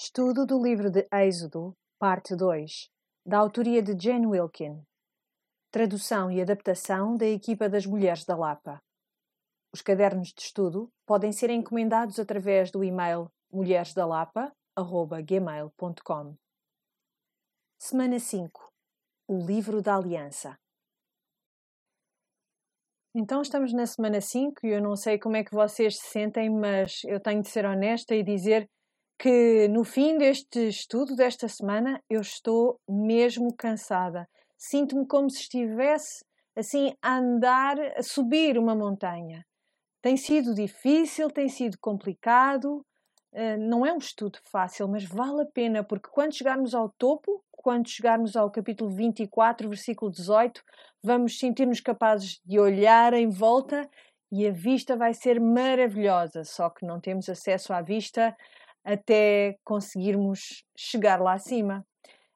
Estudo do livro de Êxodo, parte 2, da autoria de Jane Wilkin. Tradução e adaptação da equipa das Mulheres da Lapa. Os cadernos de estudo podem ser encomendados através do e-mail mulheresdalapa.gmail.com Semana 5 O Livro da Aliança Então estamos na semana 5 e eu não sei como é que vocês se sentem, mas eu tenho de ser honesta e dizer que no fim deste estudo, desta semana, eu estou mesmo cansada. Sinto-me como se estivesse assim a andar, a subir uma montanha. Tem sido difícil, tem sido complicado, eh, não é um estudo fácil, mas vale a pena, porque quando chegarmos ao topo, quando chegarmos ao capítulo 24, versículo 18, vamos sentir-nos capazes de olhar em volta e a vista vai ser maravilhosa, só que não temos acesso à vista até conseguirmos chegar lá acima.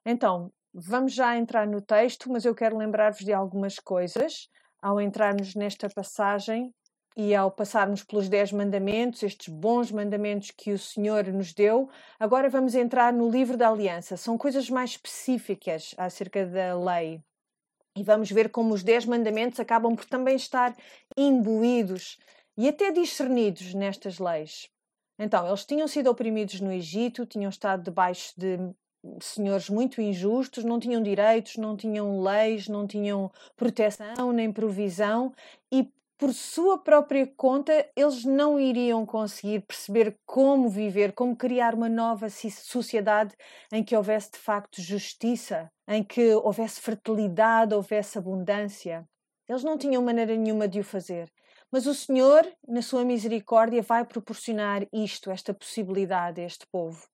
Então, vamos já entrar no texto, mas eu quero lembrar-vos de algumas coisas ao entrarmos nesta passagem e ao passarmos pelos dez mandamentos, estes bons mandamentos que o Senhor nos deu, agora vamos entrar no livro da aliança. São coisas mais específicas acerca da lei. E vamos ver como os dez mandamentos acabam por também estar imbuídos e até discernidos nestas leis. Então, eles tinham sido oprimidos no Egito, tinham estado debaixo de senhores muito injustos, não tinham direitos, não tinham leis, não tinham proteção nem provisão e por sua própria conta eles não iriam conseguir perceber como viver, como criar uma nova sociedade em que houvesse de facto justiça, em que houvesse fertilidade, houvesse abundância. Eles não tinham maneira nenhuma de o fazer. Mas o Senhor, na sua misericórdia, vai proporcionar isto, esta possibilidade a este povo.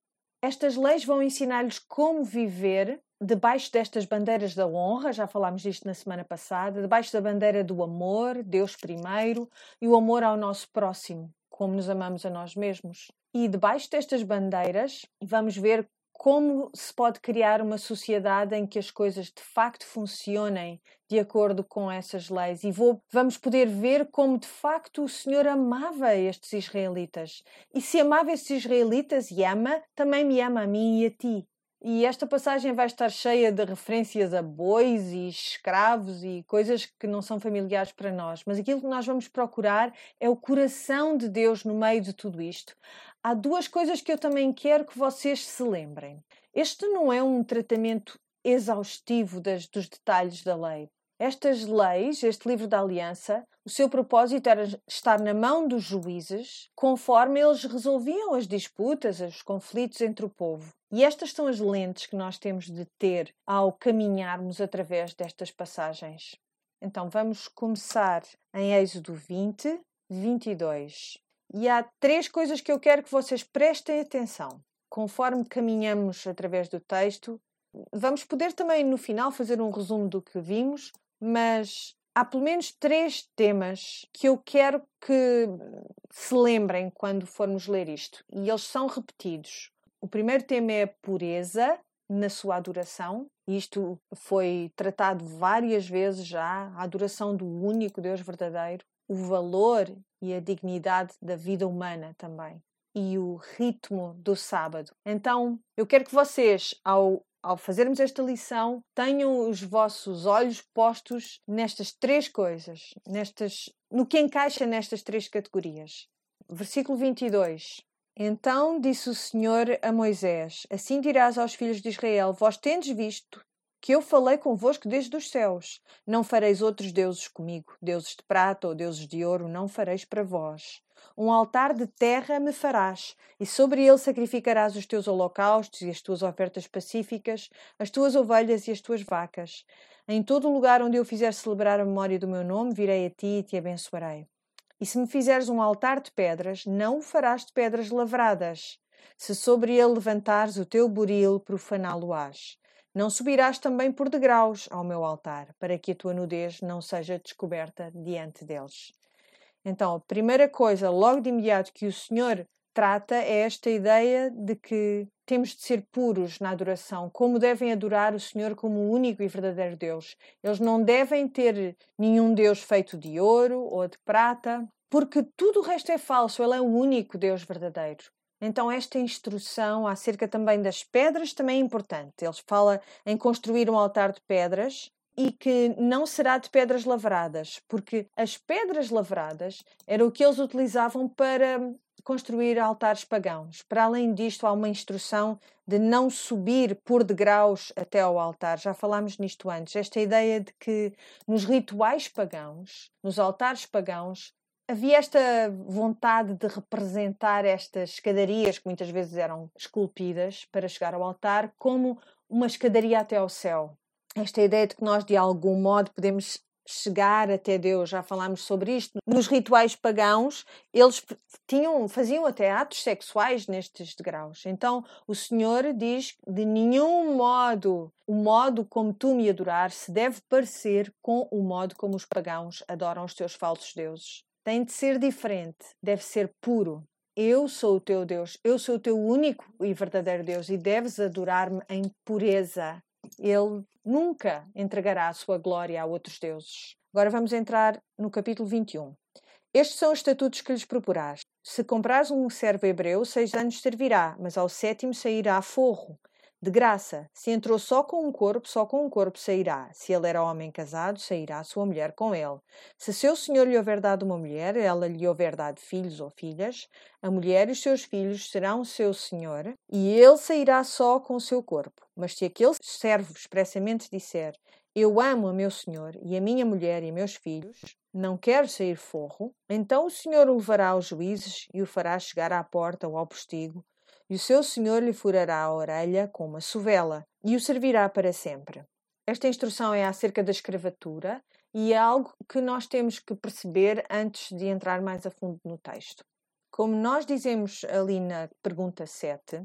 Estas leis vão ensinar-lhes como viver debaixo destas bandeiras da honra, já falámos disto na semana passada, debaixo da bandeira do amor, Deus primeiro, e o amor ao nosso próximo, como nos amamos a nós mesmos. E debaixo destas bandeiras, vamos ver como se pode criar uma sociedade em que as coisas de facto funcionem de acordo com essas leis e vou, vamos poder ver como de facto o Senhor amava estes israelitas. E se amava estes israelitas e ama, também me ama a mim e a ti. E esta passagem vai estar cheia de referências a bois e escravos e coisas que não são familiares para nós, mas aquilo que nós vamos procurar é o coração de Deus no meio de tudo isto. Há duas coisas que eu também quero que vocês se lembrem. Este não é um tratamento exaustivo das, dos detalhes da lei. Estas leis, este livro da aliança, o seu propósito era estar na mão dos juízes, conforme eles resolviam as disputas, os conflitos entre o povo. E estas são as lentes que nós temos de ter ao caminharmos através destas passagens. Então vamos começar em Êxodo 20, 22. E há três coisas que eu quero que vocês prestem atenção. Conforme caminhamos através do texto, vamos poder também no final fazer um resumo do que vimos, mas há pelo menos três temas que eu quero que se lembrem quando formos ler isto, e eles são repetidos. O primeiro tema é a pureza na sua adoração. Isto foi tratado várias vezes já, a adoração do único Deus verdadeiro, o valor e a dignidade da vida humana também e o ritmo do sábado. Então, eu quero que vocês, ao ao fazermos esta lição, tenham os vossos olhos postos nestas três coisas, nestas, no que encaixa nestas três categorias. Versículo 22. Então disse o Senhor a Moisés: Assim dirás aos filhos de Israel: Vós tendes visto que eu falei convosco desde os céus. Não fareis outros deuses comigo, deuses de prata ou deuses de ouro, não fareis para vós. Um altar de terra me farás, e sobre ele sacrificarás os teus holocaustos e as tuas ofertas pacíficas, as tuas ovelhas e as tuas vacas. Em todo lugar onde eu fizer celebrar a memória do meu nome, virei a ti e te abençoarei. E se me fizeres um altar de pedras, não o farás de pedras lavradas. Se sobre ele levantares o teu buril, profaná-lo-ás. Não subirás também por degraus ao meu altar, para que a tua nudez não seja descoberta diante deles. Então, a primeira coisa, logo de imediato, que o Senhor trata é esta ideia de que temos de ser puros na adoração, como devem adorar o Senhor como o único e verdadeiro Deus. Eles não devem ter nenhum Deus feito de ouro ou de prata, porque tudo o resto é falso, ele é o único Deus verdadeiro. Então, esta instrução acerca também das pedras também é importante. Ele fala em construir um altar de pedras e que não será de pedras lavradas, porque as pedras lavradas eram o que eles utilizavam para construir altares pagãos. Para além disto, há uma instrução de não subir por degraus até ao altar. Já falámos nisto antes. Esta ideia de que nos rituais pagãos, nos altares pagãos, havia esta vontade de representar estas escadarias que muitas vezes eram esculpidas para chegar ao altar como uma escadaria até ao céu. Esta ideia de que nós de algum modo podemos chegar até Deus, já falámos sobre isto. Nos rituais pagãos, eles tinham, faziam até atos sexuais nestes degraus. Então, o Senhor diz: de nenhum modo o modo como tu me adorar se deve parecer com o modo como os pagãos adoram os teus falsos deuses tem de ser diferente, deve ser puro. Eu sou o teu Deus, eu sou o teu único e verdadeiro Deus e deves adorar-me em pureza. Ele nunca entregará a sua glória a outros deuses. Agora vamos entrar no capítulo 21. Estes são os estatutos que lhes propurás. Se comprares um servo hebreu, seis anos servirá, mas ao sétimo sairá forro de graça, se entrou só com um corpo, só com um corpo sairá. Se ele era homem casado, sairá sua mulher com ele. Se seu senhor lhe houver dado uma mulher, ela lhe houver dado filhos ou filhas, a mulher e os seus filhos serão seu senhor, e ele sairá só com o seu corpo. Mas se aquele servo expressamente disser: Eu amo a meu senhor e a minha mulher e meus filhos, não quero sair forro, então o senhor o levará aos juízes e o fará chegar à porta ou ao postigo e o seu senhor lhe furará a orelha com uma sovela e o servirá para sempre. Esta instrução é acerca da escravatura e é algo que nós temos que perceber antes de entrar mais a fundo no texto. Como nós dizemos ali na pergunta 7,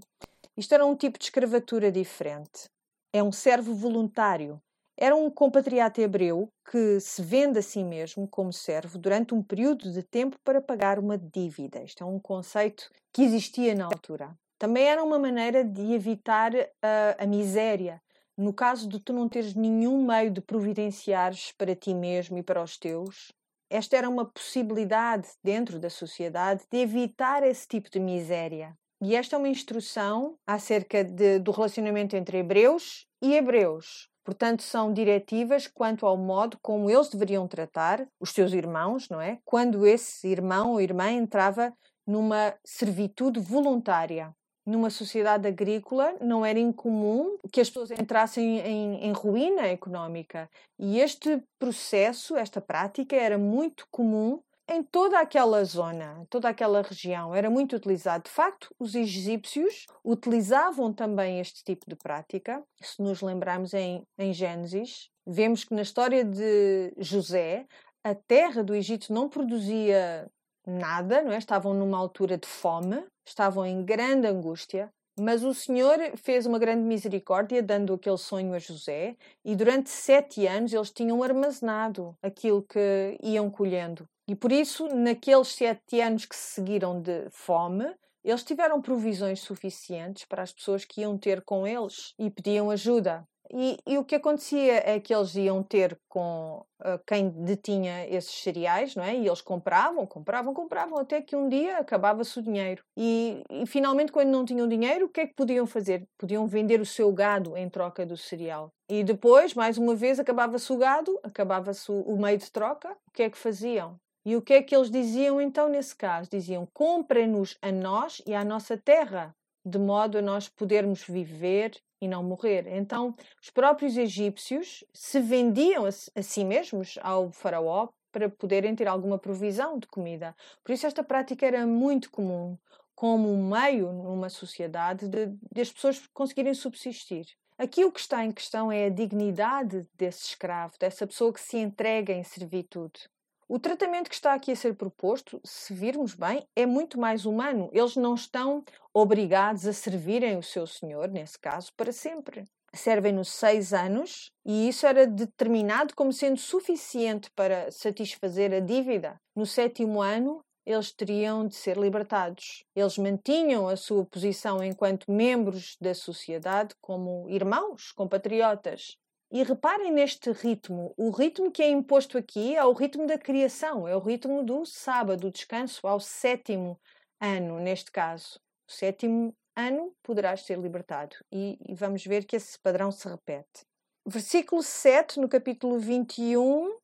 isto era um tipo de escravatura diferente. É um servo voluntário. Era um compatriota hebreu que se vende a si mesmo como servo durante um período de tempo para pagar uma dívida. Isto é um conceito que existia na altura. Também era uma maneira de evitar a, a miséria. No caso de tu não teres nenhum meio de providenciares para ti mesmo e para os teus, esta era uma possibilidade dentro da sociedade de evitar esse tipo de miséria. E esta é uma instrução acerca de, do relacionamento entre hebreus e hebreus. Portanto, são diretivas quanto ao modo como eles deveriam tratar os seus irmãos, não é? Quando esse irmão ou irmã entrava numa servitude voluntária numa sociedade agrícola não era incomum que as pessoas entrassem em, em, ruína económica. E este processo, esta prática, era muito comum em toda aquela zona, toda aquela região. Era muito utilizado. De facto, os egípcios utilizavam também este tipo de prática. Se nos lembrarmos em, em Gênesis, vemos que na história de José, a terra do Egito não produzia nada, não é? estavam numa altura de fome, estavam em grande angústia, mas o Senhor fez uma grande misericórdia, dando aquele sonho a José, e durante sete anos eles tinham armazenado aquilo que iam colhendo. E por isso, naqueles sete anos que se seguiram de fome, eles tiveram provisões suficientes para as pessoas que iam ter com eles e pediam ajuda. E, e, o que acontecia é que eles iam ter com uh, quem detinha esses cereais, não é? E eles compravam, compravam, compravam, até que um dia acabava-se o dinheiro. E, e, finalmente, quando não tinham dinheiro, o que é que podiam fazer? Podiam vender o seu gado em troca do cereal. E depois, mais uma vez, acabava-se o gado, acabava-se o, meio de troca. O que é que faziam? E o que é que eles diziam então nesse caso? Diziam: comprem-nos a nós e à nossa terra, de modo a nós podermos viver e não morrer. Então, os próprios egípcios se vendiam a, a si mesmos ao faraó para poderem ter alguma provisão de comida. Por isso, esta prática era muito comum como um meio numa sociedade de, de as pessoas conseguirem subsistir. Aqui o que está em questão é a dignidade desse escravo, dessa pessoa que se entrega em servitude. O tratamento que está aqui a ser proposto, se virmos bem, é muito mais humano. Eles não estão obrigados a servirem o seu senhor, nesse caso, para sempre. Servem-nos seis anos e isso era determinado como sendo suficiente para satisfazer a dívida. No sétimo ano, eles teriam de ser libertados. Eles mantinham a sua posição enquanto membros da sociedade como irmãos, compatriotas. E reparem neste ritmo. O ritmo que é imposto aqui é o ritmo da criação, é o ritmo do sábado, do descanso ao sétimo ano, neste caso. No sétimo ano poderás ser libertado. E, e vamos ver que esse padrão se repete. Versículo 7, no capítulo 21,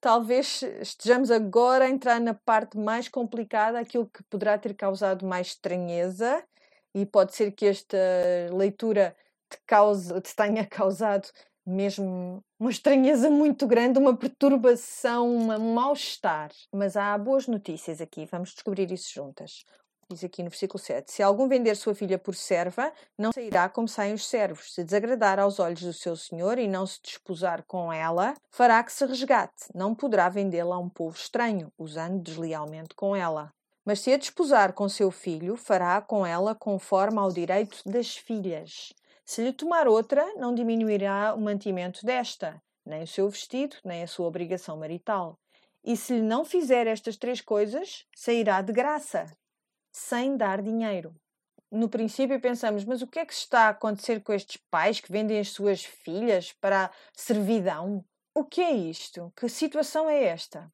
talvez estejamos agora a entrar na parte mais complicada, aquilo que poderá ter causado mais estranheza, e pode ser que esta leitura te, cause, te tenha causado mesmo uma estranheza muito grande, uma perturbação, um mal-estar. Mas há boas notícias aqui, vamos descobrir isso juntas. Diz aqui no versículo 7: Se algum vender sua filha por serva, não sairá como saem os servos. Se desagradar aos olhos do seu senhor e não se desposar com ela, fará que se resgate. Não poderá vendê-la a um povo estranho, usando deslealmente com ela. Mas se a desposar com seu filho, fará com ela conforme ao direito das filhas. Se lhe tomar outra, não diminuirá o mantimento desta, nem o seu vestido, nem a sua obrigação marital. E se lhe não fizer estas três coisas, sairá de graça, sem dar dinheiro. No princípio pensamos, mas o que é que está a acontecer com estes pais que vendem as suas filhas para a servidão? O que é isto? Que situação é esta?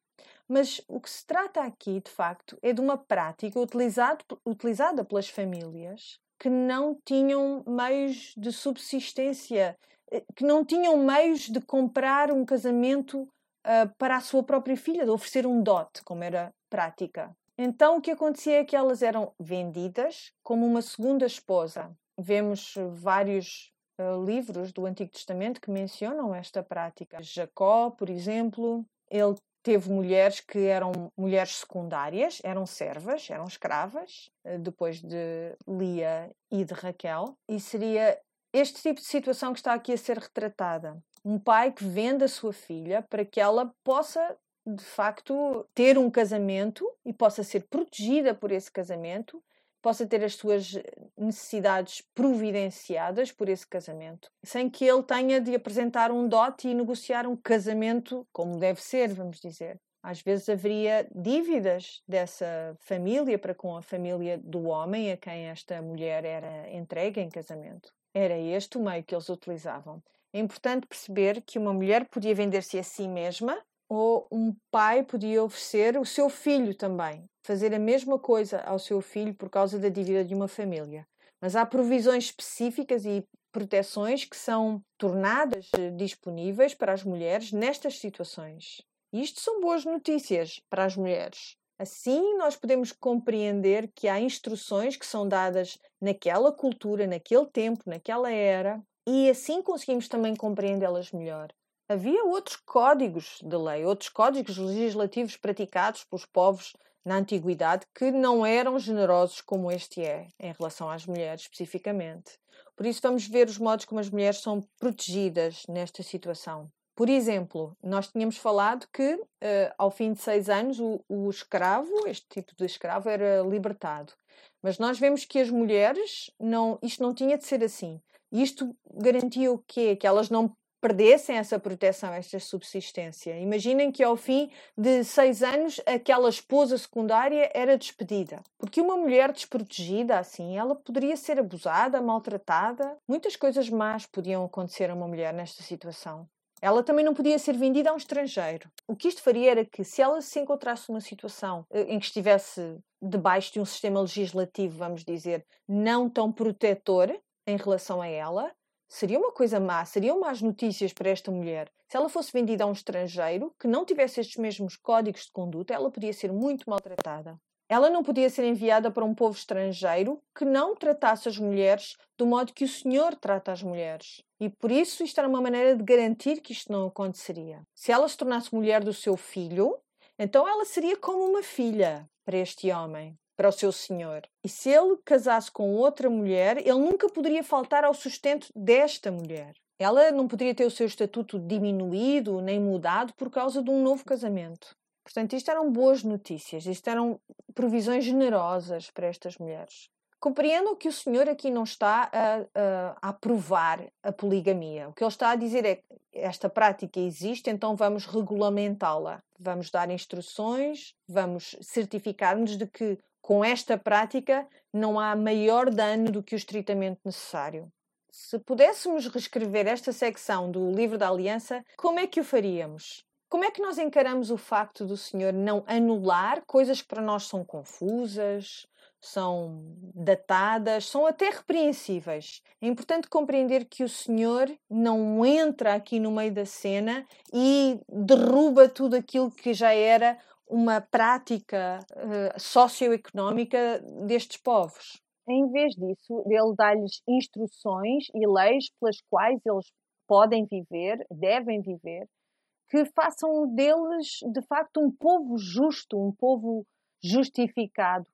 Mas o que se trata aqui, de facto, é de uma prática utilizado, utilizada pelas famílias que não tinham meios de subsistência, eh, que não tinham meios de comprar um casamento uh, para a sua própria filha, de oferecer um dote, como era prática. Então o que acontecia é que elas eram vendidas como uma segunda esposa. Vemos vários uh, livros do Antigo Testamento que mencionam esta prática. Jacó, por exemplo, ele teve mulheres que eram mulheres secundárias, eram servas, eram escravas, uh, depois de Lia e de Raquel, e seria este tipo de situação que está aqui a ser retratada. Um pai que vende a sua filha para que ela possa de facto ter um casamento e possa ser protegida por esse casamento, possa ter as suas necessidades providenciadas por esse casamento, sem que ele tenha de apresentar um dote e negociar um casamento como deve ser, vamos dizer. Às vezes haveria dívidas dessa família para com a família do homem a quem esta mulher era entregue em casamento. Era este o meio que eles utilizavam. É importante perceber que uma mulher podia vender-se a si mesma ou um pai podia oferecer o seu filho também, fazer a mesma coisa ao seu filho por causa da dívida de uma família. Mas há provisões específicas e proteções que são tornadas eh, disponíveis para as mulheres nestas situações. Isto são boas notícias para as mulheres. Assim, nós podemos compreender que há instruções que são dadas naquela cultura, naquele tempo, naquela era, e assim conseguimos também compreendê-las melhor havia outros códigos de lei, outros códigos legislativos praticados pelos povos na antiguidade que não eram generosos como este é em relação às mulheres especificamente. Por isso vamos ver os modos como as mulheres são protegidas nesta situação. Por exemplo, nós tínhamos falado que uh, ao fim de seis anos o, o escravo, este tipo de escravo, era libertado. Mas nós vemos que as mulheres, não, isto não tinha de ser assim. Isto garantia o quê? Que elas não perdessem essa proteção, esta subsistência. Imaginem que ao fim de seis anos aquela esposa secundária era despedida. Porque uma mulher desprotegida assim, ela poderia ser abusada, maltratada. Muitas coisas más podiam acontecer a uma mulher nesta situação. Ela também não podia ser vendida a um estrangeiro. O que isto faria era que, se ela se encontrasse numa situação eh, em que estivesse debaixo de um sistema legislativo, vamos dizer, não tão protetor em relação a ela, Seria uma coisa má, seriam más notícias para esta mulher. Se ela fosse vendida a um estrangeiro que não tivesse estes mesmos códigos de conduta, ela podia ser muito maltratada. Ela não podia ser enviada para um povo estrangeiro que não tratasse as mulheres do modo que o Senhor trata as mulheres. E por isso isto era uma maneira de garantir que isto não aconteceria. Se ela se tornasse mulher do seu filho, então ela seria como uma filha para este homem para o seu senhor. E se ele casasse com outra mulher, ele nunca poderia faltar ao sustento desta mulher. Ela não poderia ter o seu estatuto diminuído nem mudado por causa de um novo casamento. Portanto, isto eram boas notícias, isto eram provisões generosas para estas mulheres. Compreendam que o Senhor aqui não está a, a, aprovar a poligamia. O que ele está a dizer é que esta prática existe, então vamos regulamentá-la. Vamos dar instruções, vamos certificar-nos de que com esta prática, não há maior dano do que o estritamente necessário. Se pudéssemos reescrever esta secção do Livro da Aliança, como é que o faríamos? Como é que nós encaramos o facto do Senhor não anular coisas que para nós são confusas, são datadas, são até repreensíveis. É importante compreender que o Senhor não entra aqui no meio da cena e derruba tudo aquilo que já era uma prática uh, socioeconómica destes povos. Em vez disso, ele dá-lhes instruções e leis pelas quais eles podem viver, devem viver, que façam deles, de facto, um povo justo, um povo justificado.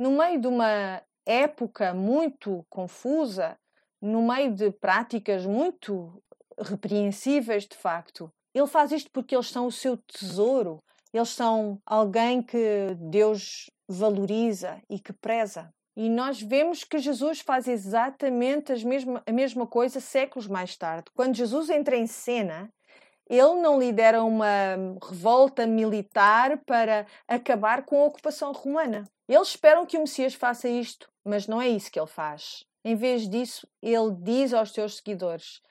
No meio de uma época muito confusa, no meio de práticas muito repreensíveis, de facto, ele faz isto porque eles são o seu tesouro, eles são alguém que Deus valoriza e que preza. E nós vemos que Jesus faz exatamente mesma, a mesma coisa séculos mais tarde. Quando Jesus entra em cena, ele não lidera uma revolta militar para acabar com a ocupação romana. Eles esperam que o Messias faça isto, mas não é isso que ele faz. Em vez disso, ele diz aos seus seguidores: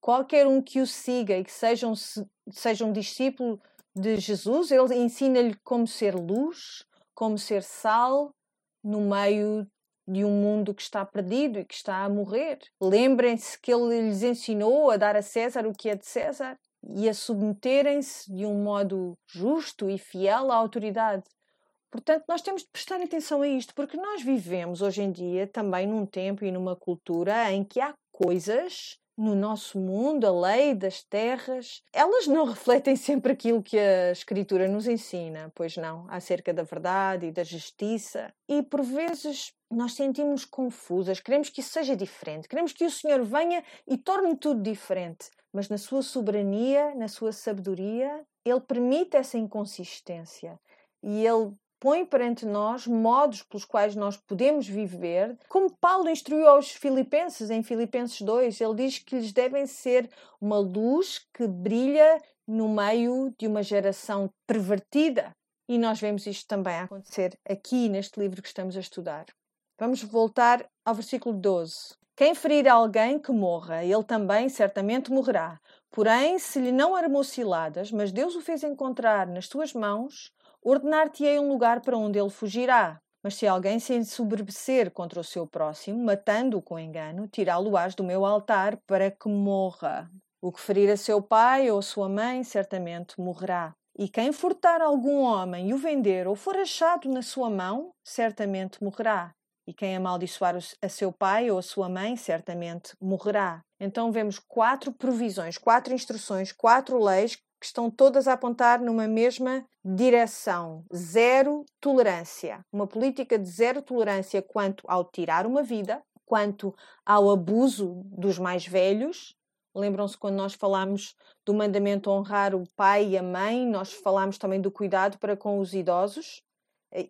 qualquer um que o siga e que seja um, seja um discípulo de Jesus, ele ensina-lhe como ser luz, como ser sal no meio de um mundo que está perdido e que está a morrer. Lembrem-se que ele lhes ensinou a dar a César o que é de César e a submeterem-se de um modo justo e fiel à autoridade. Portanto, nós temos de prestar atenção a isto, porque nós vivemos hoje em dia também num tempo e numa cultura em que há coisas no nosso mundo, a lei das terras, elas não refletem sempre aquilo que a Escritura nos ensina, pois não, acerca da verdade e da justiça. E por vezes nós sentimos confusas, queremos que isso seja diferente, queremos que o Senhor venha e torne tudo diferente mas na sua soberania, na sua sabedoria, ele permite essa inconsistência e ele põe perante nós modos pelos quais nós podemos viver, como Paulo instruiu aos filipenses em Filipenses 2, ele diz que lhes devem ser uma luz que brilha no meio de uma geração pervertida. E nós vemos isto também acontecer aqui neste livro que estamos a estudar. Vamos voltar ao versículo 12. Quem ferir alguém que morra, ele também certamente morrerá. Porém, se lhe não armou ciladas, mas Deus o fez encontrar nas tuas mãos, ordenar-te-ei um lugar para onde ele fugirá. Mas se alguém se ensoberbecer contra o seu próximo, matando-o com engano, tirá-lo-ás do meu altar para que morra. O que ferir a seu pai ou sua mãe, certamente morrerá. E quem furtar algum homem e o vender ou for achado na sua mão, certamente morrerá e quem amaldiçoar a seu pai ou a sua mãe certamente morrerá. Então vemos quatro provisões, quatro instruções, quatro leis que estão todas a apontar numa mesma direção: zero tolerância. Uma política de zero tolerância quanto ao tirar uma vida, quanto ao abuso dos mais velhos. Lembram-se quando nós falámos do mandamento honrar o pai e a mãe, nós falámos também do cuidado para com os idosos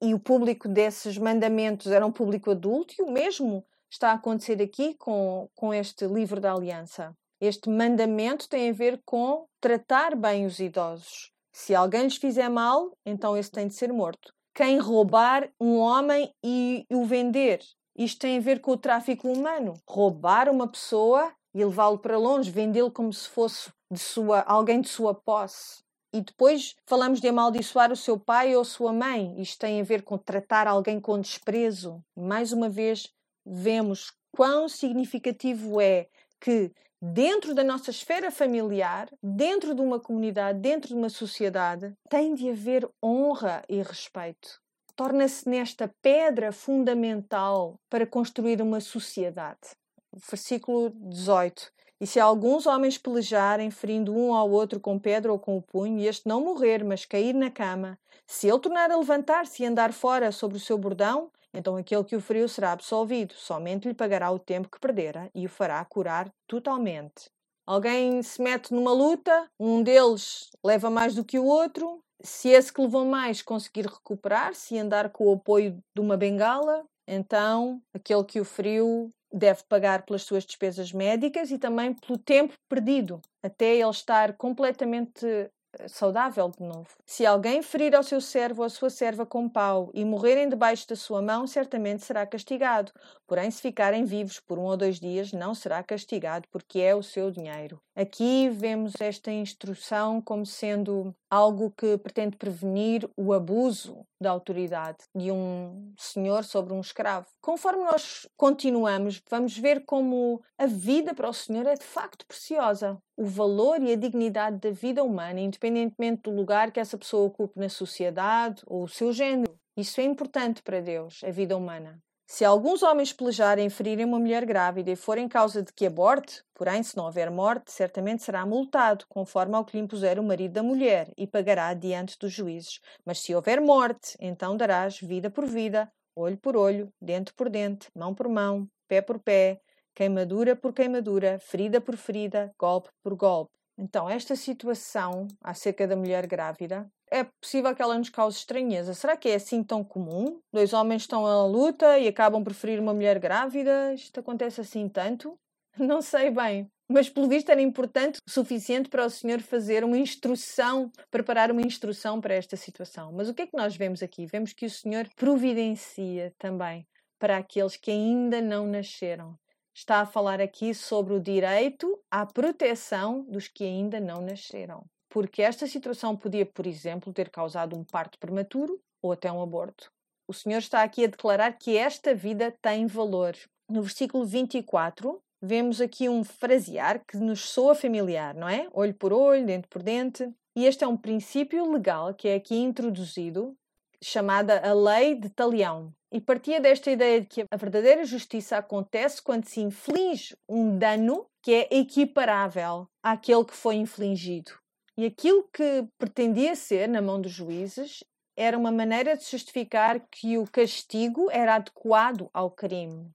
e o público desses mandamentos era um público adulto, e o mesmo está a acontecer aqui com, com este livro da aliança. Este mandamento tem a ver com tratar bem os idosos. Se alguém lhes fizer mal, então esse tem de ser morto. Quem roubar um homem e o vender, isto tem a ver com o tráfico humano. Roubar uma pessoa e levá-lo para longe, vendê-lo como se fosse de sua, alguém de sua posse. E depois falamos de amaldiçoar o seu pai ou sua mãe. Isto tem a ver com tratar alguém com desprezo. Mais uma vez, vemos quão significativo é que dentro da nossa esfera familiar, dentro de uma comunidade, dentro de uma sociedade, tem de haver honra e respeito. Torna-se nesta pedra fundamental para construir uma sociedade. Versículo 18. E se alguns homens pelejarem, ferindo um ao outro com pedra ou com o punho, e este não morrer, mas cair na cama, se ele tornar a levantar-se e andar fora sobre o seu bordão, então aquele que o feriu será absolvido, somente lhe pagará o tempo que perdera e o fará curar totalmente. Alguém se mete numa luta, um deles leva mais do que o outro, se esse que levou mais conseguir recuperar-se e andar com o apoio de uma bengala, então aquele que o feriu deve pagar pelas suas despesas médicas e também pelo tempo perdido até ele estar completamente saudável de novo. Se alguém ferir ao seu servo ou à sua serva com pau e morrerem debaixo da sua mão, certamente será castigado. Porém, se ficarem vivos por um ou dois dias, não será castigado, porque é o seu dinheiro. Aqui vemos esta instrução como sendo algo que pretende prevenir o abuso da autoridade de um senhor sobre um escravo. Conforme nós continuamos, vamos ver como a vida para o Senhor é de facto preciosa. O valor e a dignidade da vida humana, independentemente do lugar que essa pessoa ocupe na sociedade ou o seu género. Isso é importante para Deus, a vida humana. Se alguns homens pelejarem e ferirem uma mulher grávida e forem causa de que aborte, porém, se não houver morte, certamente será multado, conforme ao que lhe impuser o marido da mulher, e pagará diante dos juízes. Mas se houver morte, então darás vida por vida, olho por olho, dente por dente, mão por mão, pé por pé, queimadura por queimadura, ferida por ferida, golpe por golpe. Então, esta situação acerca da mulher grávida é possível que ela nos cause estranheza. Será que é assim tão comum? Dois homens estão à luta e acabam por ferir uma mulher grávida? Isto acontece assim tanto? Não sei bem. Mas pelo visto era importante o suficiente para o Senhor fazer uma instrução, preparar uma instrução para esta situação. Mas o que é que nós vemos aqui? Vemos que o Senhor providencia também para aqueles que ainda não nasceram. Está a falar aqui sobre o direito à proteção dos que ainda não nasceram porque esta situação podia, por exemplo, ter causado um parto prematuro ou até um aborto. O Senhor está aqui a declarar que esta vida tem valor. No versículo 24, vemos aqui um frasear que nos soa familiar, não é? Olho por olho, dente por dente. E este é um princípio legal que é aqui introduzido, chamada a Lei de Talião. E partia desta ideia de que a verdadeira justiça acontece quando se inflige um dano que é equiparável àquele que foi infligido. E aquilo que pretendia ser, na mão dos juízes, era uma maneira de justificar que o castigo era adequado ao crime.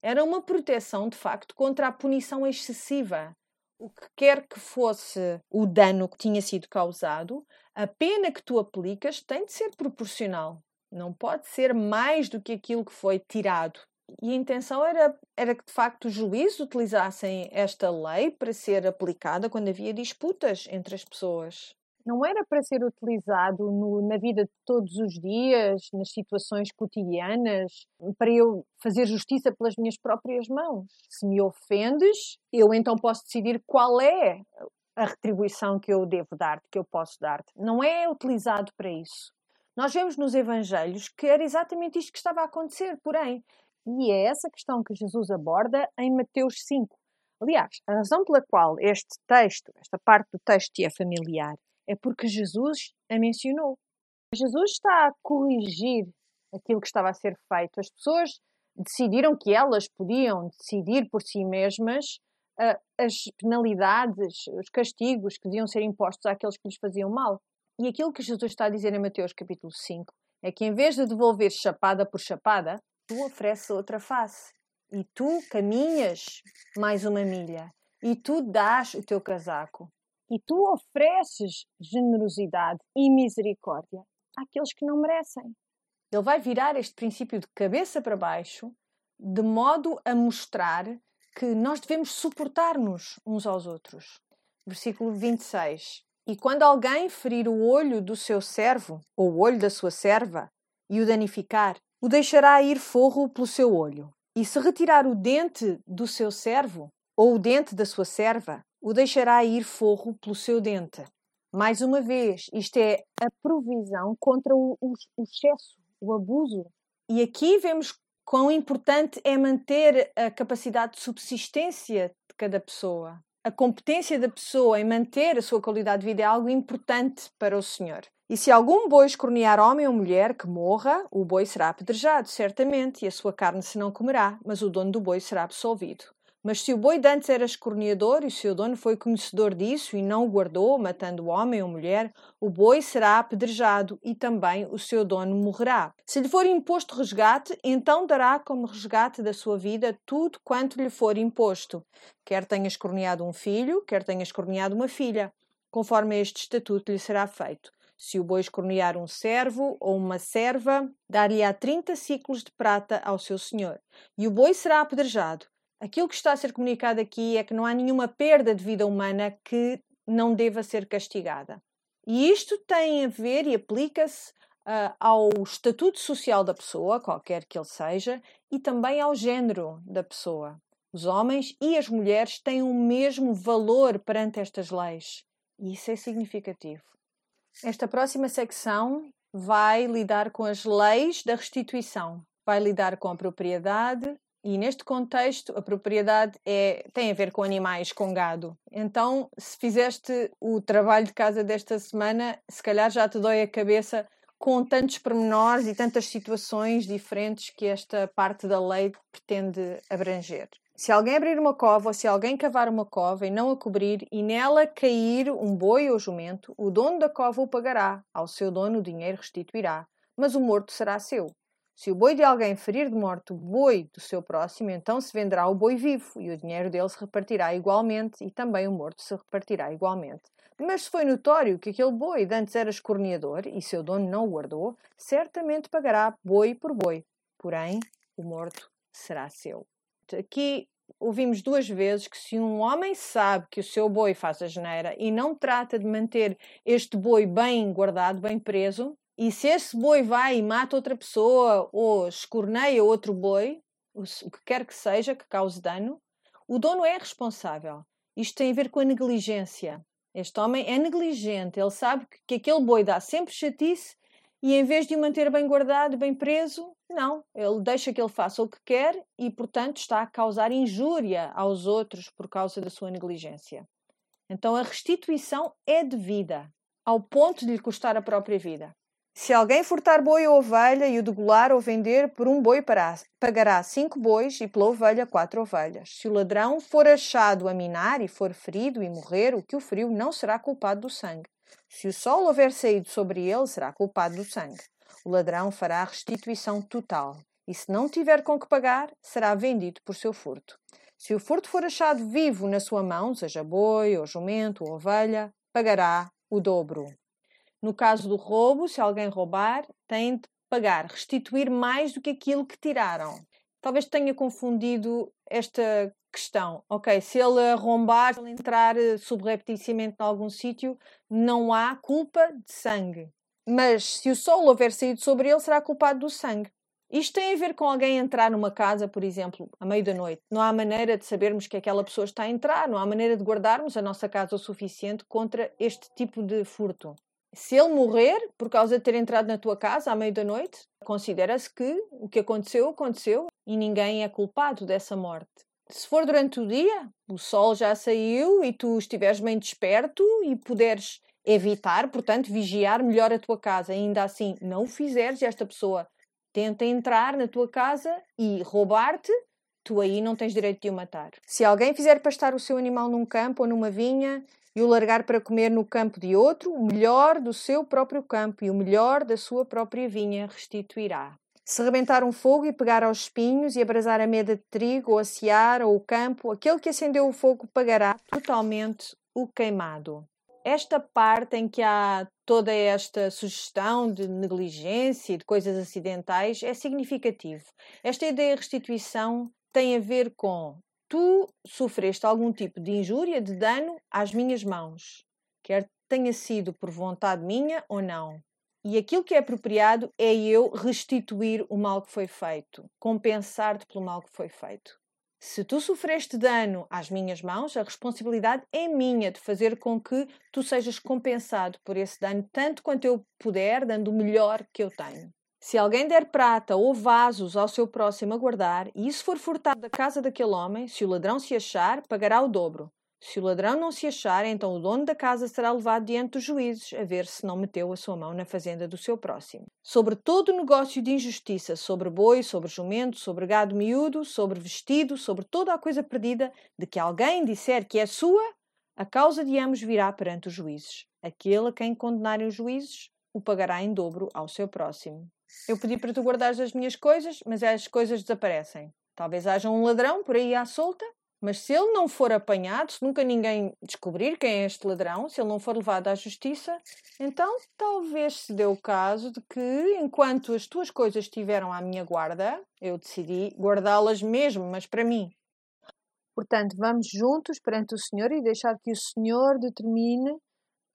Era uma proteção, de facto, contra a punição excessiva. O que quer que fosse o dano que tinha sido causado, a pena que tu aplicas tem de ser proporcional. Não pode ser mais do que aquilo que foi tirado e a intenção era, era que, de facto, os juízes utilizassem esta lei para ser aplicada quando havia disputas entre as pessoas. Não era para ser utilizado no, na vida de todos os dias, nas situações cotidianas, para eu fazer justiça pelas minhas próprias mãos. Se me ofendes, eu então posso decidir qual é a retribuição que eu devo dar-te, que eu posso dar-te. Não é utilizado para isso. Nós vemos nos Evangelhos que era exatamente isto que estava a acontecer, porém, e é essa questão que Jesus aborda em Mateus 5. Aliás, a razão pela qual este texto, esta parte do texto te é familiar, é porque Jesus a mencionou. Jesus está a corrigir aquilo que estava a ser feito. As pessoas decidiram que elas podiam decidir por si mesmas uh, as penalidades, os castigos que deviam ser impostos àqueles que lhes faziam mal. E aquilo que Jesus está a dizer em Mateus capítulo 5 é que em vez de devolver chapada por chapada, tu ofereces outra face. E tu caminhas mais uma milha. E tu dás o teu casaco. E tu ofereces generosidade e misericórdia àqueles que não merecem. Ele vai virar este princípio de cabeça para baixo, de modo a mostrar que nós devemos suportar-nos uns aos outros. Versículo 26. E quando alguém ferir o olho do seu servo, ou o olho da sua serva, e o danificar, o deixará ir forro pelo seu olho. E se retirar o dente do seu servo, ou o dente da sua serva, o deixará ir forro pelo seu dente. Mais uma vez, isto é a provisão contra o, o, o excesso, o abuso. E aqui vemos quão importante é manter a capacidade de subsistência de cada pessoa. A competência da pessoa em manter a sua qualidade de vida é algo importante para o Senhor. E se algum boi escornear homem ou mulher que morra, o boi será apedrejado, certamente, e a sua carne se não comerá, mas o dono do boi será absolvido. Mas se o boi de antes era escorneador e o seu dono foi conhecedor disso e não o guardou, matando o homem ou mulher, o boi será apedrejado e também o seu dono morrerá. Se lhe for imposto resgate, então dará como resgate da sua vida tudo quanto lhe for imposto, quer tenha escorneado um filho, quer tenha escorneado uma filha, conforme este estatuto lhe será feito. Se o boi escornear um servo ou uma serva, dar-lhe-á 30 ciclos de prata ao seu senhor, e o boi será apedrejado. Aquilo que está a ser comunicado aqui é que não há nenhuma perda de vida humana que não deva ser castigada. E isto tem a ver e aplica-se uh, ao estatuto social da pessoa, qualquer que ele seja, e também ao género da pessoa. Os homens e as mulheres têm o mesmo valor perante estas leis. E isso é significativo. Esta próxima secção vai lidar com as leis da restituição, vai lidar com a propriedade e neste contexto a propriedade é, tem a ver com animais, com gado. Então, se fizeste o trabalho de casa desta semana, se calhar já te dói a cabeça com tantos pormenores e tantas situações diferentes que esta parte da lei pretende abranger. Se alguém abrir uma cova ou se alguém cavar uma cova e não a cobrir e nela cair um boi ou jumento, o dono da cova o pagará, ao seu dono o dinheiro restituirá, mas o morto será seu. Se o boi de alguém ferir de morte o boi do seu próximo, então se venderá o boi vivo e o dinheiro dele se repartirá igualmente e também o morto se repartirá igualmente. Mas se foi notório que aquele boi de antes era escorneador e seu dono não o guardou, certamente pagará boi por boi, porém o morto será seu. Aqui ouvimos duas vezes que se um homem sabe que o seu boi faz a geneira e não trata de manter este boi bem guardado, bem preso, e se esse boi vai e mata outra pessoa ou escorneia outro boi, o que quer que seja que cause dano, o dono é responsável. Isto tem a ver com a negligência. Este homem é negligente, ele sabe que aquele boi dá sempre chatice e em vez de o manter bem guardado, bem preso, não, ele deixa que ele faça o que quer e, portanto, está a causar injúria aos outros por causa da sua negligência. Então a restituição é devida, ao ponto de lhe custar a própria vida. Se alguém furtar boi ou ovelha e o degolar ou vender por um boi pagará cinco bois e pela ovelha quatro ovelhas. Se o ladrão for achado a minar e for ferido e morrer, o que o feriu não será culpado do sangue. Se o sol houver saído sobre ele, será culpado do sangue. O ladrão fará restituição total, e se não tiver com que pagar, será vendido por seu furto. Se o furto for achado vivo na sua mão, seja boi, ou jumento, ou ovelha, pagará o dobro. No caso do roubo, se alguém roubar, tem de pagar, restituir mais do que aquilo que tiraram. Talvez tenha confundido esta questão. Ok, se ele arrombar, se ele entrar eh, subrepticiamente em algum sítio, não há culpa de sangue. Mas se o sol houver saído sobre ele, será culpado do sangue. Isto tem a ver com alguém entrar numa casa, por exemplo, à meio da noite. Não há maneira de sabermos que aquela pessoa está a entrar, não há maneira de guardarmos a nossa casa o suficiente contra este tipo de furto. Se ele morrer por causa de ter entrado na tua casa à meio da noite, considera-se que o que aconteceu, aconteceu e ninguém é culpado dessa morte. Se for durante o dia, o sol já saiu e tu estiveres bem desperto e puderes evitar, portanto, vigiar melhor a tua casa. Ainda assim, não o fizeres, esta pessoa tenta entrar na tua casa e roubar-te, tu aí não tens direito de o matar. Se alguém fizer pastar o seu animal num campo ou numa vinha e o largar para comer no campo de outro, o melhor do seu próprio campo e o melhor da sua própria vinha restituirá. Se rebentar um fogo e pegar aos espinhos e abrasar a meda de trigo, ou a seara ou o campo, aquele que acendeu o fogo pagará totalmente o queimado. Esta parte em que há toda esta sugestão de negligência e de coisas acidentais é significativo. Esta ideia de restituição tem a ver com tu sofreste algum tipo de injúria, de dano às minhas mãos, quer tenha sido por vontade minha ou não. E aquilo que é apropriado é eu restituir o mal que foi feito, compensar-te pelo mal que foi feito. Se tu sofreste dano às minhas mãos, a responsabilidade é minha de fazer com que tu sejas compensado por esse dano, tanto quanto eu puder, dando o melhor que eu tenho. Se alguém der prata ou vasos ao seu próximo a guardar, e isso for furtado da casa daquele homem, se o ladrão se achar, pagará o dobro. Se o ladrão não se achar, então o dono da casa será levado diante dos juízes, a ver se não meteu a sua mão na fazenda do seu próximo. Sobre todo negócio de injustiça, sobre boi, sobre jumento, sobre gado miúdo, sobre vestido, sobre toda a coisa perdida, de que alguém disser que é sua, a causa de ambos virá perante os juízes. Aquele a quem condenarem os juízes, o pagará em dobro ao seu próximo. Eu pedi para tu guardares as minhas coisas, mas as coisas desaparecem. Talvez haja um ladrão por aí à solta mas se ele não for apanhado, se nunca ninguém descobrir quem é este ladrão, se ele não for levado à justiça, então talvez se dê o caso de que, enquanto as tuas coisas estiveram à minha guarda, eu decidi guardá-las mesmo, mas para mim. Portanto, vamos juntos perante o Senhor e deixar que o Senhor determine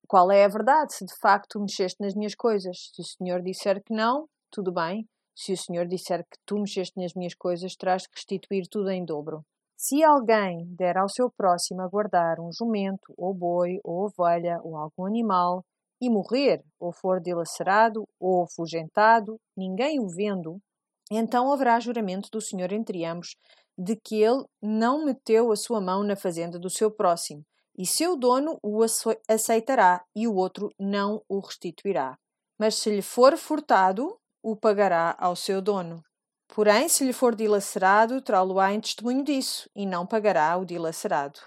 qual é a verdade, se de facto mexeste nas minhas coisas. Se o Senhor disser que não, tudo bem. Se o Senhor disser que tu mexeste nas minhas coisas, terás que restituir tudo em dobro. Se alguém der ao seu próximo a guardar um jumento, ou boi, ou ovelha, ou algum animal, e morrer, ou for dilacerado, ou afugentado, ninguém o vendo, então haverá juramento do Senhor entre ambos, de que ele não meteu a sua mão na fazenda do seu próximo, e seu dono o aceitará e o outro não o restituirá. Mas se lhe for furtado, o pagará ao seu dono. Porém, se lhe for dilacerado, trá-lo-á em testemunho disso, e não pagará o dilacerado.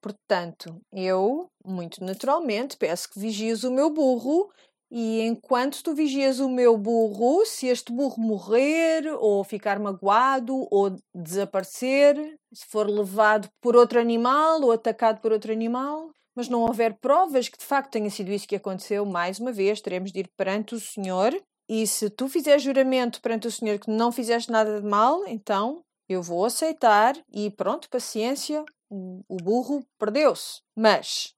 Portanto, eu, muito naturalmente, peço que vigies o meu burro e enquanto tu vigias o meu burro, se este burro morrer, ou ficar magoado, ou desaparecer, se for levado por outro animal ou atacado por outro animal, mas não houver provas que de facto tenha sido isso que aconteceu, mais uma vez teremos de ir perante o Senhor. E se tu fizeres juramento perante o Senhor que não fizeste nada de mal, então eu vou aceitar e pronto, paciência, o burro perdeu-se. Mas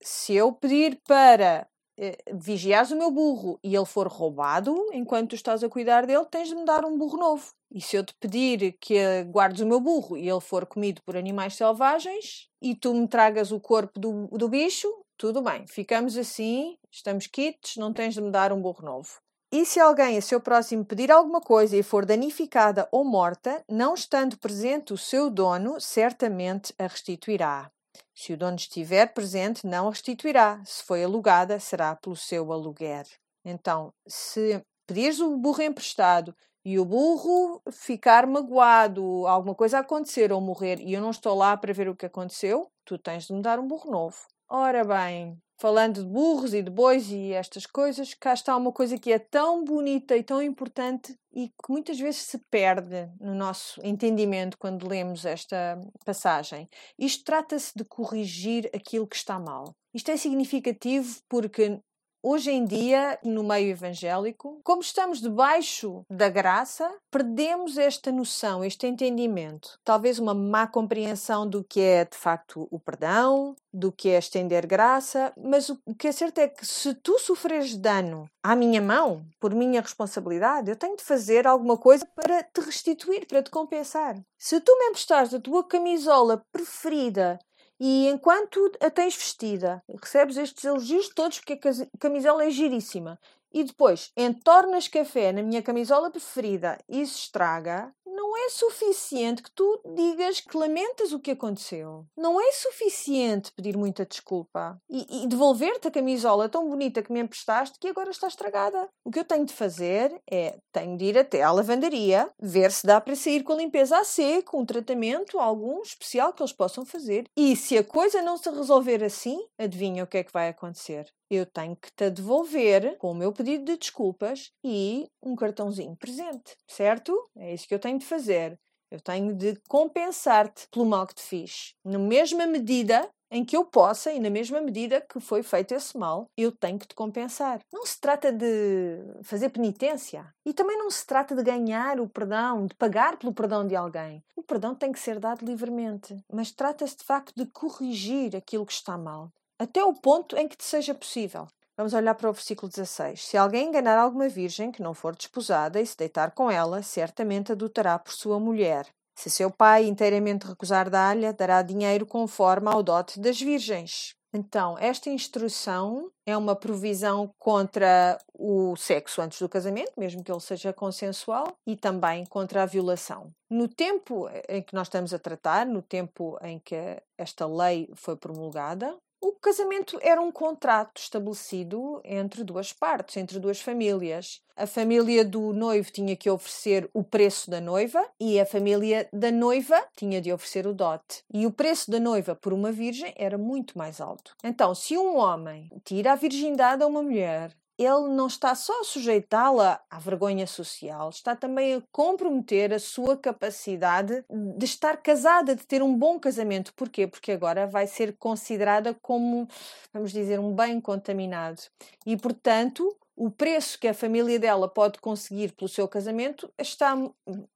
se eu pedir para eh, vigias o meu burro e ele for roubado, enquanto tu estás a cuidar dele, tens de me dar um burro novo. E se eu te pedir que guardes o meu burro e ele for comido por animais selvagens e tu me tragas o corpo do, do bicho, tudo bem, ficamos assim, estamos quites, não tens de me dar um burro novo. E se alguém a seu próximo pedir alguma coisa e for danificada ou morta, não estando presente o seu dono, certamente a restituirá. Se o dono estiver presente, não a restituirá. Se foi alugada, será pelo seu aluguer. Então, se pedires o burro emprestado e o burro ficar magoado, alguma coisa acontecer ou morrer e eu não estou lá para ver o que aconteceu, tu tens de me dar um burro novo. Ora bem, falando de burros e de bois e estas coisas, cá está uma coisa que é tão bonita e tão importante e que muitas vezes se perde no nosso entendimento quando lemos esta passagem. Isto trata-se de corrigir aquilo que está mal. Isto é significativo porque Hoje em dia, no meio evangélico, como estamos debaixo da graça, perdemos esta noção, este entendimento. Talvez uma má compreensão do que é de facto o perdão, do que é estender graça, mas o que é certo é que se tu sofreres dano à minha mão, por minha responsabilidade, eu tenho de fazer alguma coisa para te restituir, para te compensar. Se tu me emprestares a tua camisola preferida e enquanto a tens vestida, recebes estes elogios todos porque a camisola é giríssima. E depois entornas café na minha camisola preferida e se estraga, não é suficiente que tu digas que lamentas o que aconteceu. Não é suficiente pedir muita desculpa e, e devolver-te a camisola tão bonita que me emprestaste que agora está estragada. O que eu tenho de fazer é, tenho de ir até à lavandaria, ver se dá para sair com a limpeza a seco, um tratamento, algum especial que eles possam fazer. E se a coisa não se resolver assim, adivinha o que é que vai acontecer? Eu tenho que te devolver com o meu pedido de desculpas e um cartãozinho presente, certo? É isso que eu tenho de fazer. Eu tenho de compensar-te pelo mal que te fiz. Na mesma medida em que eu possa e na mesma medida que foi feito esse mal, eu tenho que te compensar. Não se trata de fazer penitência e também não se trata de ganhar o perdão, de pagar pelo perdão de alguém. O perdão tem que ser dado livremente, mas trata-se de facto de corrigir aquilo que está mal até o ponto em que te seja possível. Vamos olhar para o versículo 16. Se alguém enganar alguma virgem que não for desposada e se deitar com ela, certamente adotará por sua mulher. Se seu pai inteiramente recusar dar-lhe, dará dinheiro conforme ao dote das virgens. Então, esta instrução é uma provisão contra o sexo antes do casamento, mesmo que ele seja consensual, e também contra a violação. No tempo em que nós estamos a tratar, no tempo em que esta lei foi promulgada, o casamento era um contrato estabelecido entre duas partes, entre duas famílias. A família do noivo tinha que oferecer o preço da noiva e a família da noiva tinha de oferecer o dote. E o preço da noiva por uma virgem era muito mais alto. Então, se um homem tira a virgindade a uma mulher ele não está só a sujeitá-la à vergonha social, está também a comprometer a sua capacidade de estar casada, de ter um bom casamento. Porquê? Porque agora vai ser considerada como, vamos dizer, um bem contaminado. E, portanto, o preço que a família dela pode conseguir pelo seu casamento está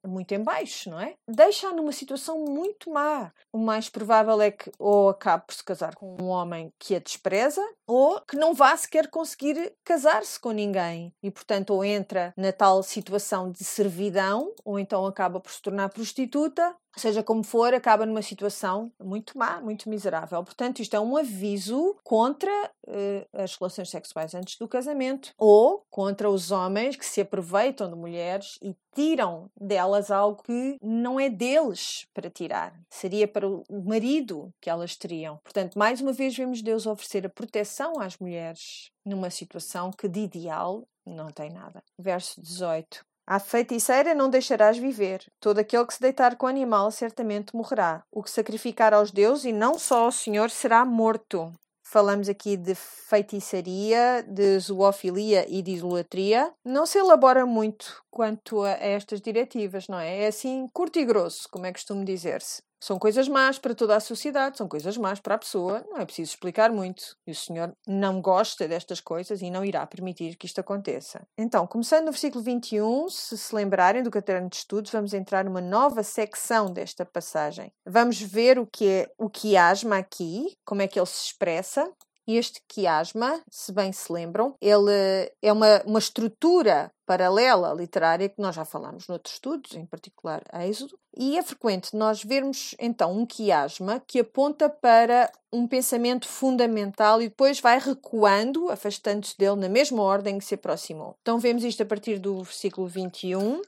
muito em baixo, não é? Deixa-a numa situação muito má. O mais provável é que ou acabe por se casar com um homem que a despreza ou que não vá sequer conseguir casar-se com ninguém e, portanto, ou entra na tal situação de servidão ou então acaba por se tornar prostituta seja como for, acaba numa situação muito má, muito miserável. Portanto, isto é um aviso contra uh, as relações sexuais antes do casamento ou contra os homens que se aproveitam de mulheres e tiram delas algo que não é deles para tirar. Seria para o marido que elas teriam. Portanto, mais uma vez vemos Deus oferecer a proteção às mulheres numa situação que de ideal não tem nada. Verso 18. A feiticeira não deixarás viver. Todo aquele que se deitar com o animal certamente morrerá. O que sacrificar aos deuses e não só ao Senhor será morto. Falamos aqui de feitiçaria, de zoofilia e de idolatria. Não se elabora muito quanto a estas diretivas, não é? É assim curto e grosso, como é costume dizer-se. São coisas más para toda a sociedade, são coisas más para a pessoa, não é preciso explicar muito. E o Senhor não gosta destas coisas e não irá permitir que isto aconteça. Então, começando no versículo 21, se se lembrarem do caderno de estudos, vamos entrar numa nova secção desta passagem. Vamos ver o que é o quiasma aqui, como é que ele se expressa, este quiasma, se bem se lembram, ele é uma, uma estrutura paralela literária que nós já falamos noutros estudos, em particular Êxodo, e é frequente nós vermos então um quiasma que aponta para um pensamento fundamental e depois vai recuando, afastando-se dele na mesma ordem que se aproximou. Então vemos isto a partir do versículo 21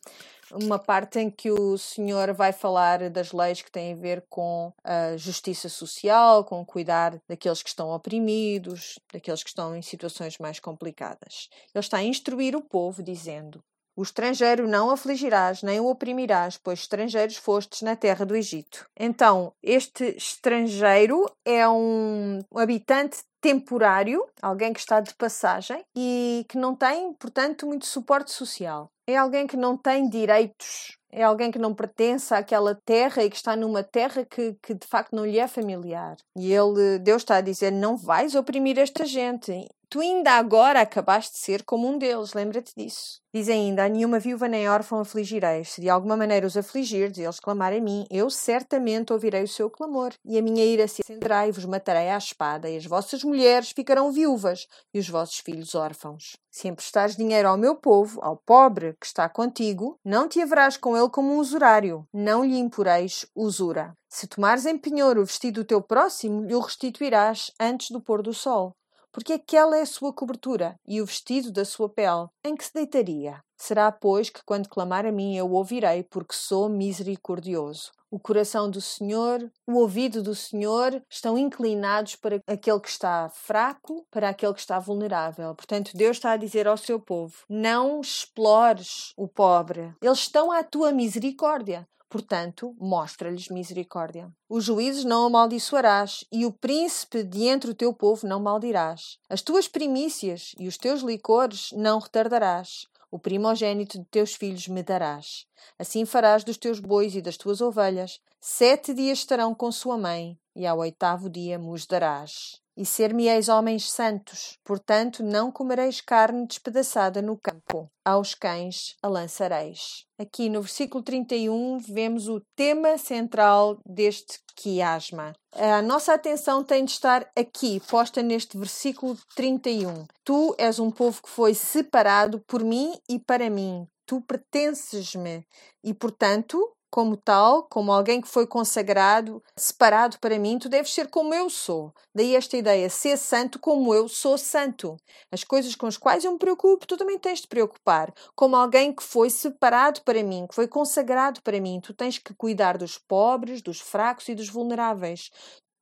uma parte em que o senhor vai falar das leis que têm a ver com a justiça social, com cuidar daqueles que estão oprimidos, daqueles que estão em situações mais complicadas. Ele está a instruir o povo, dizendo: o estrangeiro não afligirás, nem o oprimirás, pois estrangeiros fostes na terra do Egito. Então, este estrangeiro é um habitante temporário, alguém que está de passagem e que não tem, portanto, muito suporte social. É alguém que não tem direitos, é alguém que não pertence àquela terra e que está numa terra que, que de facto não lhe é familiar. E ele, Deus está a dizer: não vais oprimir esta gente. Tu ainda agora acabaste de ser como um deles, lembra-te disso. Diz ainda: A nenhuma viúva nem órfão afligireis. Se de alguma maneira os afligirdes e eles clamarem a mim, eu certamente ouvirei o seu clamor. E a minha ira se acenderá e vos matarei à espada, e as vossas mulheres ficarão viúvas, e os vossos filhos órfãos. Se emprestares dinheiro ao meu povo, ao pobre que está contigo, não te haverás com ele como um usurário, não lhe imporeis usura. Se tomares em penhor o vestido do teu próximo, lhe o restituirás antes do pôr do sol porque aquela é a sua cobertura e o vestido da sua pele, em que se deitaria. Será, pois, que quando clamar a mim eu ouvirei, porque sou misericordioso. O coração do Senhor, o ouvido do Senhor estão inclinados para aquele que está fraco, para aquele que está vulnerável. Portanto, Deus está a dizer ao seu povo: não explores o pobre. Eles estão à tua misericórdia. Portanto, mostra-lhes misericórdia. Os juízes não amaldiçoarás, e o príncipe de entre o teu povo não maldirás. As tuas primícias e os teus licores não retardarás. O primogênito de teus filhos me darás. Assim farás dos teus bois e das tuas ovelhas. Sete dias estarão com sua mãe, e ao oitavo dia mos darás e ser-me-eis homens santos. Portanto, não comereis carne despedaçada no campo. Aos cães a lançareis. Aqui no versículo 31 vemos o tema central deste quiasma. A nossa atenção tem de estar aqui, posta neste versículo 31. Tu és um povo que foi separado por mim e para mim. Tu pertences-me e, portanto, como tal, como alguém que foi consagrado, separado para mim, tu deves ser como eu sou. Daí esta ideia, ser santo como eu sou santo. As coisas com as quais eu me preocupo, tu também tens de preocupar. Como alguém que foi separado para mim, que foi consagrado para mim, tu tens que cuidar dos pobres, dos fracos e dos vulneráveis.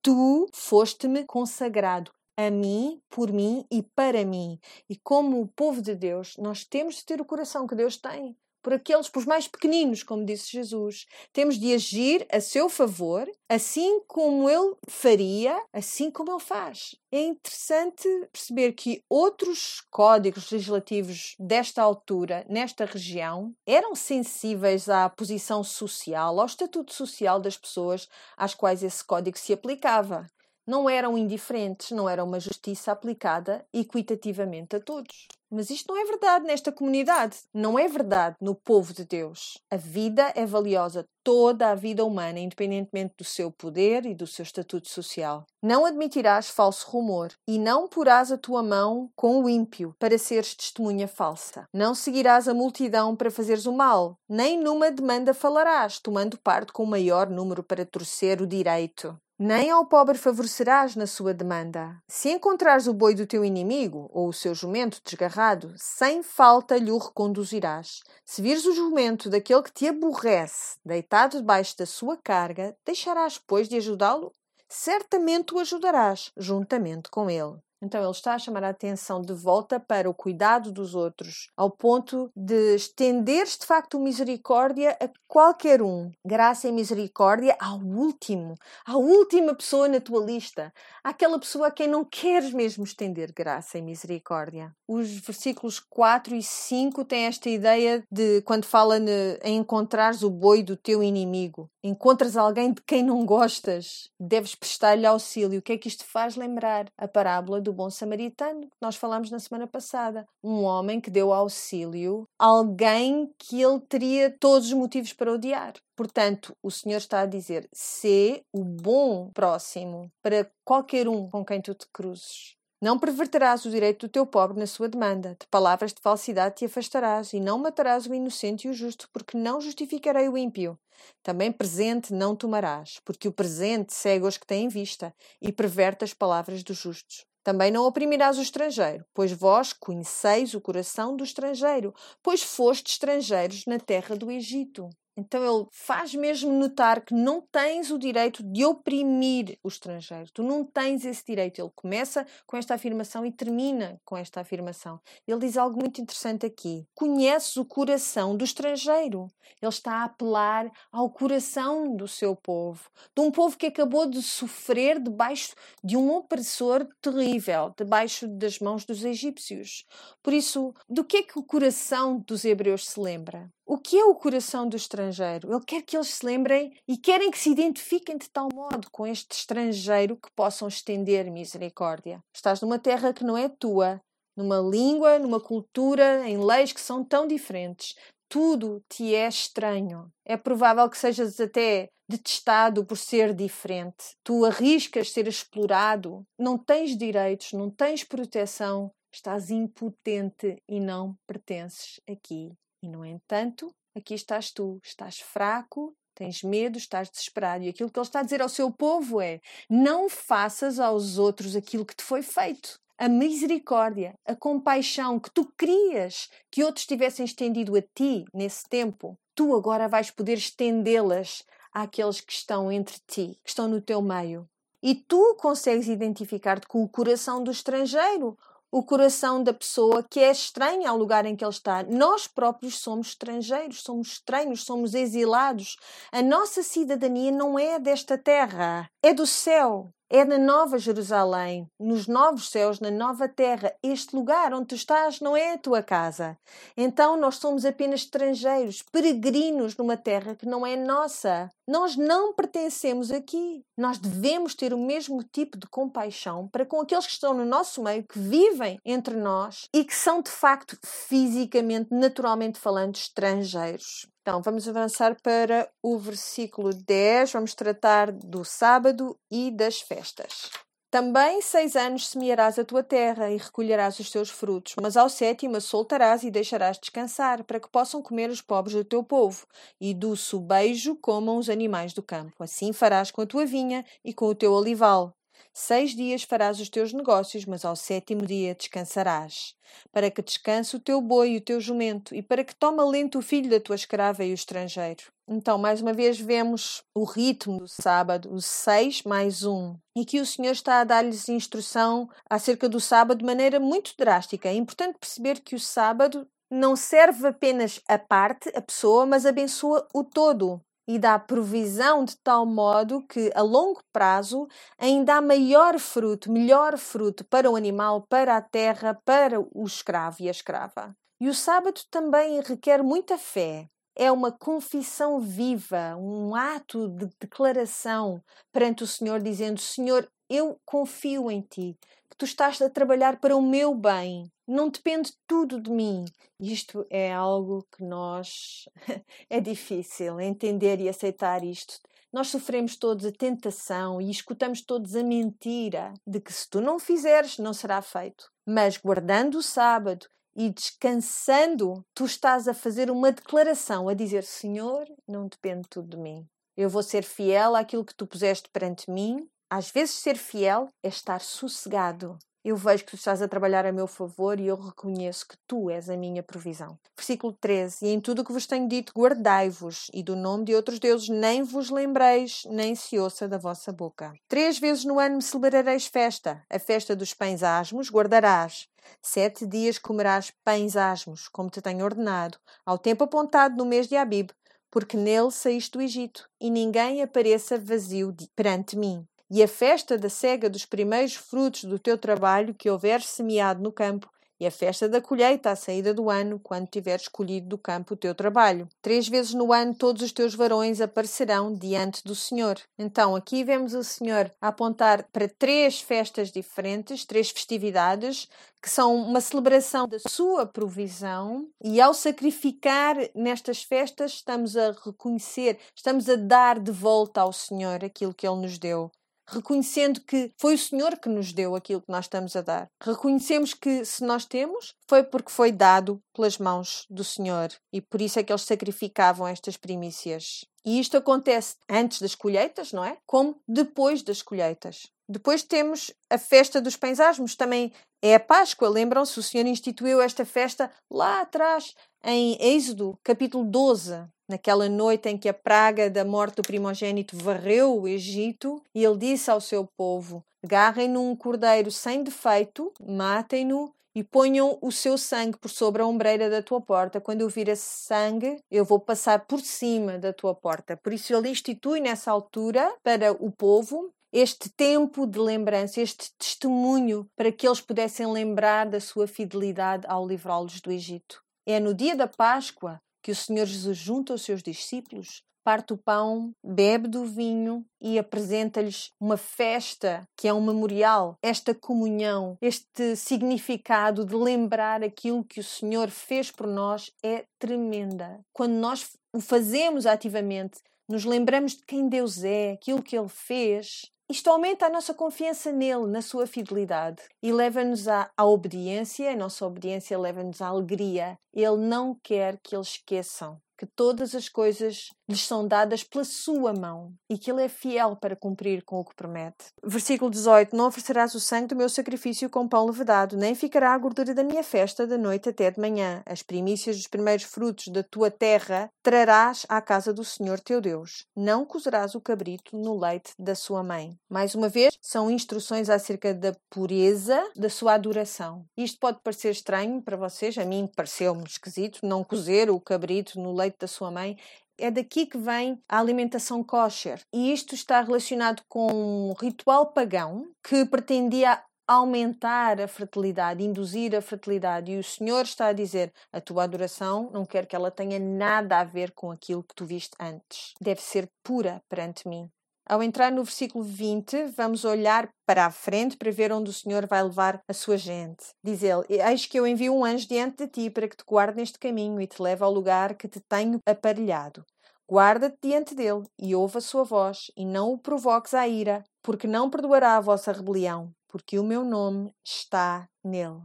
Tu foste-me consagrado a mim, por mim e para mim. E como o povo de Deus, nós temos de ter o coração que Deus tem por aqueles, por mais pequeninos, como disse Jesus. Temos de agir a seu favor, assim como ele faria, assim como ele faz. É interessante perceber que outros códigos legislativos desta altura, nesta região, eram sensíveis à posição social, ao estatuto social das pessoas às quais esse código se aplicava. Não eram indiferentes, não era uma justiça aplicada equitativamente a todos. Mas isto não é verdade nesta comunidade, não é verdade no povo de Deus. A vida é valiosa, toda a vida humana, independentemente do seu poder e do seu estatuto social. Não admitirás falso rumor e não porás a tua mão com o ímpio para seres testemunha falsa. Não seguirás a multidão para fazeres o mal, nem numa demanda falarás, tomando parte com o maior número para torcer o direito. Nem ao pobre favorecerás na sua demanda. Se encontrares o boi do teu inimigo, ou o seu jumento desgarrado, sem falta lhe o reconduzirás. Se vires o jumento daquele que te aborrece, deitado debaixo da sua carga, deixarás, pois, de ajudá-lo? Certamente o ajudarás, juntamente com ele. Então ele está a chamar a atenção de volta para o cuidado dos outros, ao ponto de estender de facto misericórdia a qualquer um. Graça e misericórdia ao último, à última pessoa na tua lista, àquela pessoa a quem não queres mesmo estender graça e misericórdia. Os versículos 4 e 5 têm esta ideia de quando fala em encontrares o boi do teu inimigo. Encontras alguém de quem não gostas, deves prestar-lhe auxílio. O que é que isto faz lembrar? A parábola do bom samaritano, que nós falamos na semana passada. Um homem que deu auxílio a alguém que ele teria todos os motivos para odiar. Portanto, o Senhor está a dizer: sê o bom próximo para qualquer um com quem tu te cruzes. Não perverterás o direito do teu pobre na sua demanda. De palavras de falsidade te afastarás, e não matarás o inocente e o justo, porque não justificarei o ímpio. Também presente não tomarás, porque o presente cega os que têm vista, e perverte as palavras dos justos. Também não oprimirás o estrangeiro, pois vós conheceis o coração do estrangeiro, pois foste estrangeiros na terra do Egito. Então ele faz mesmo notar que não tens o direito de oprimir o estrangeiro. Tu não tens esse direito. Ele começa com esta afirmação e termina com esta afirmação. Ele diz algo muito interessante aqui. Conheces o coração do estrangeiro. Ele está a apelar ao coração do seu povo, de um povo que acabou de sofrer debaixo de um opressor terrível, debaixo das mãos dos egípcios. Por isso, do que é que o coração dos hebreus se lembra? O que é o coração do estrangeiro? Ele quer que eles se lembrem e querem que se identifiquem de tal modo com este estrangeiro que possam estender misericórdia. Estás numa terra que não é tua, numa língua, numa cultura, em leis que são tão diferentes. Tudo te é estranho. É provável que sejas até detestado por ser diferente. Tu arriscas ser explorado, não tens direitos, não tens proteção, estás impotente e não pertences aqui. E, no entanto, aqui estás tu, estás fraco, tens medo, estás desesperado. E aquilo que ele está a dizer ao seu povo é: não faças aos outros aquilo que te foi feito. A misericórdia, a compaixão que tu querias que outros tivessem estendido a ti nesse tempo, tu agora vais poder estendê-las àqueles que estão entre ti, que estão no teu meio. E tu consegues identificar-te com o coração do estrangeiro o coração da pessoa que é estranha ao lugar em que ele está. Nós próprios somos estrangeiros, somos estranhos, somos exilados. A nossa cidadania não é desta terra, é do céu. É na Nova Jerusalém, nos novos céus, na nova terra. Este lugar onde tu estás não é a tua casa. Então nós somos apenas estrangeiros, peregrinos numa terra que não é nossa. Nós não pertencemos aqui. Nós devemos ter o mesmo tipo de compaixão para com aqueles que estão no nosso meio, que vivem entre nós e que são de facto fisicamente, naturalmente falando, estrangeiros. Então, vamos avançar para o versículo 10. Vamos tratar do sábado e das festas. Também seis anos semearás a tua terra e recolherás os seus frutos, mas ao sétimo a soltarás e deixarás descansar, para que possam comer os pobres do teu povo, e do subejo comam os animais do campo. Assim farás com a tua vinha e com o teu olival. Seis dias farás os teus negócios, mas ao sétimo dia descansarás, para que descanse o teu boi e o teu jumento, e para que tome lento o filho da tua escrava e o estrangeiro. Então, mais uma vez, vemos o ritmo do sábado, o seis mais um. E que o Senhor está a dar-lhes instrução acerca do sábado de maneira muito drástica. É importante perceber que o sábado não serve apenas a parte, a pessoa, mas abençoa o todo e dá provisão de tal modo que, a longo prazo, ainda há maior fruto, melhor fruto para o animal, para a terra, para o escravo e a escrava. E o sábado também requer muita fé. É uma confissão viva, um ato de declaração perante o Senhor, dizendo: Senhor, eu confio em ti, que tu estás a trabalhar para o meu bem. Não depende tudo de mim. Isto é algo que nós é difícil entender e aceitar isto. Nós sofremos todos a tentação e escutamos todos a mentira de que se tu não fizeres, não será feito. Mas guardando o sábado e descansando, tu estás a fazer uma declaração, a dizer: Senhor, não depende tudo de mim. Eu vou ser fiel àquilo que tu puseste perante mim. Às vezes, ser fiel é estar sossegado, eu vejo que tu estás a trabalhar a meu favor e eu reconheço que tu és a minha provisão. Versículo 13: E em tudo o que vos tenho dito, guardai-vos, e do nome de outros deuses nem vos lembreis, nem se ouça da vossa boca. Três vezes no ano me celebrareis festa. A festa dos pães asmos guardarás. Sete dias comerás pães asmos, como te tenho ordenado, ao tempo apontado no mês de Abib, porque nele saíste do Egito, e ninguém apareça vazio perante mim e a festa da cega dos primeiros frutos do teu trabalho que houveres semeado no campo, e a festa da colheita à saída do ano, quando tiveres colhido do campo o teu trabalho. Três vezes no ano todos os teus varões aparecerão diante do Senhor. Então, aqui vemos o Senhor apontar para três festas diferentes, três festividades, que são uma celebração da sua provisão, e ao sacrificar nestas festas, estamos a reconhecer, estamos a dar de volta ao Senhor aquilo que Ele nos deu reconhecendo que foi o Senhor que nos deu aquilo que nós estamos a dar. Reconhecemos que se nós temos, foi porque foi dado pelas mãos do Senhor e por isso é que eles sacrificavam estas primícias. E isto acontece antes das colheitas, não é? Como depois das colheitas. Depois temos a festa dos pães asmos, também é a Páscoa. Lembram-se, o Senhor instituiu esta festa lá atrás, em Êxodo, capítulo 12 naquela noite em que a praga da morte do primogênito varreu o Egito, e ele disse ao seu povo: Garrem num cordeiro sem defeito, matem-no e ponham o seu sangue por sobre a ombreira da tua porta. Quando eu vir esse sangue, eu vou passar por cima da tua porta. Por isso ele institui nessa altura para o povo este tempo de lembrança, este testemunho para que eles pudessem lembrar da sua fidelidade ao livrá-los do Egito. É no dia da Páscoa que o Senhor Jesus junta os seus discípulos, parte o pão, bebe do vinho e apresenta-lhes uma festa que é um memorial, esta comunhão, este significado de lembrar aquilo que o Senhor fez por nós é tremenda. Quando nós o fazemos ativamente, nos lembramos de quem Deus é, aquilo que Ele fez, isto aumenta a nossa confiança nele, na sua fidelidade e leva-nos à, à, obediência. A nossa obediência leva-nos à alegria. Ele não quer que eles esqueçam que todas as coisas lhes são dadas pela sua mão e que ele é fiel para cumprir com o que promete. Versículo 18: Não oferecerás o sangue do meu sacrifício com pão levedado, nem ficará a gordura da minha festa da noite até de manhã. As primícias dos primeiros frutos da tua terra trarás à casa do Senhor teu Deus. Não cozerás o cabrito no leite da sua mãe. Mais uma vez, são instruções acerca da pureza da sua adoração. Isto pode parecer estranho para vocês, a mim pareceu-me esquisito não cozer o cabrito no leite leite da sua mãe, é daqui que vem a alimentação kosher. E isto está relacionado com um ritual pagão que pretendia aumentar a fertilidade, induzir a fertilidade. E o Senhor está a dizer: a tua adoração não quer que ela tenha nada a ver com aquilo que tu viste antes. Deve ser pura perante mim. Ao entrar no versículo 20, vamos olhar para a frente para ver onde o Senhor vai levar a sua gente. Diz ele: Eis que eu envio um anjo diante de ti para que te guarde neste caminho e te leve ao lugar que te tenho aparelhado. Guarda-te diante dele e ouve a sua voz, e não o provoques à ira, porque não perdoará a vossa rebelião, porque o meu nome está nele.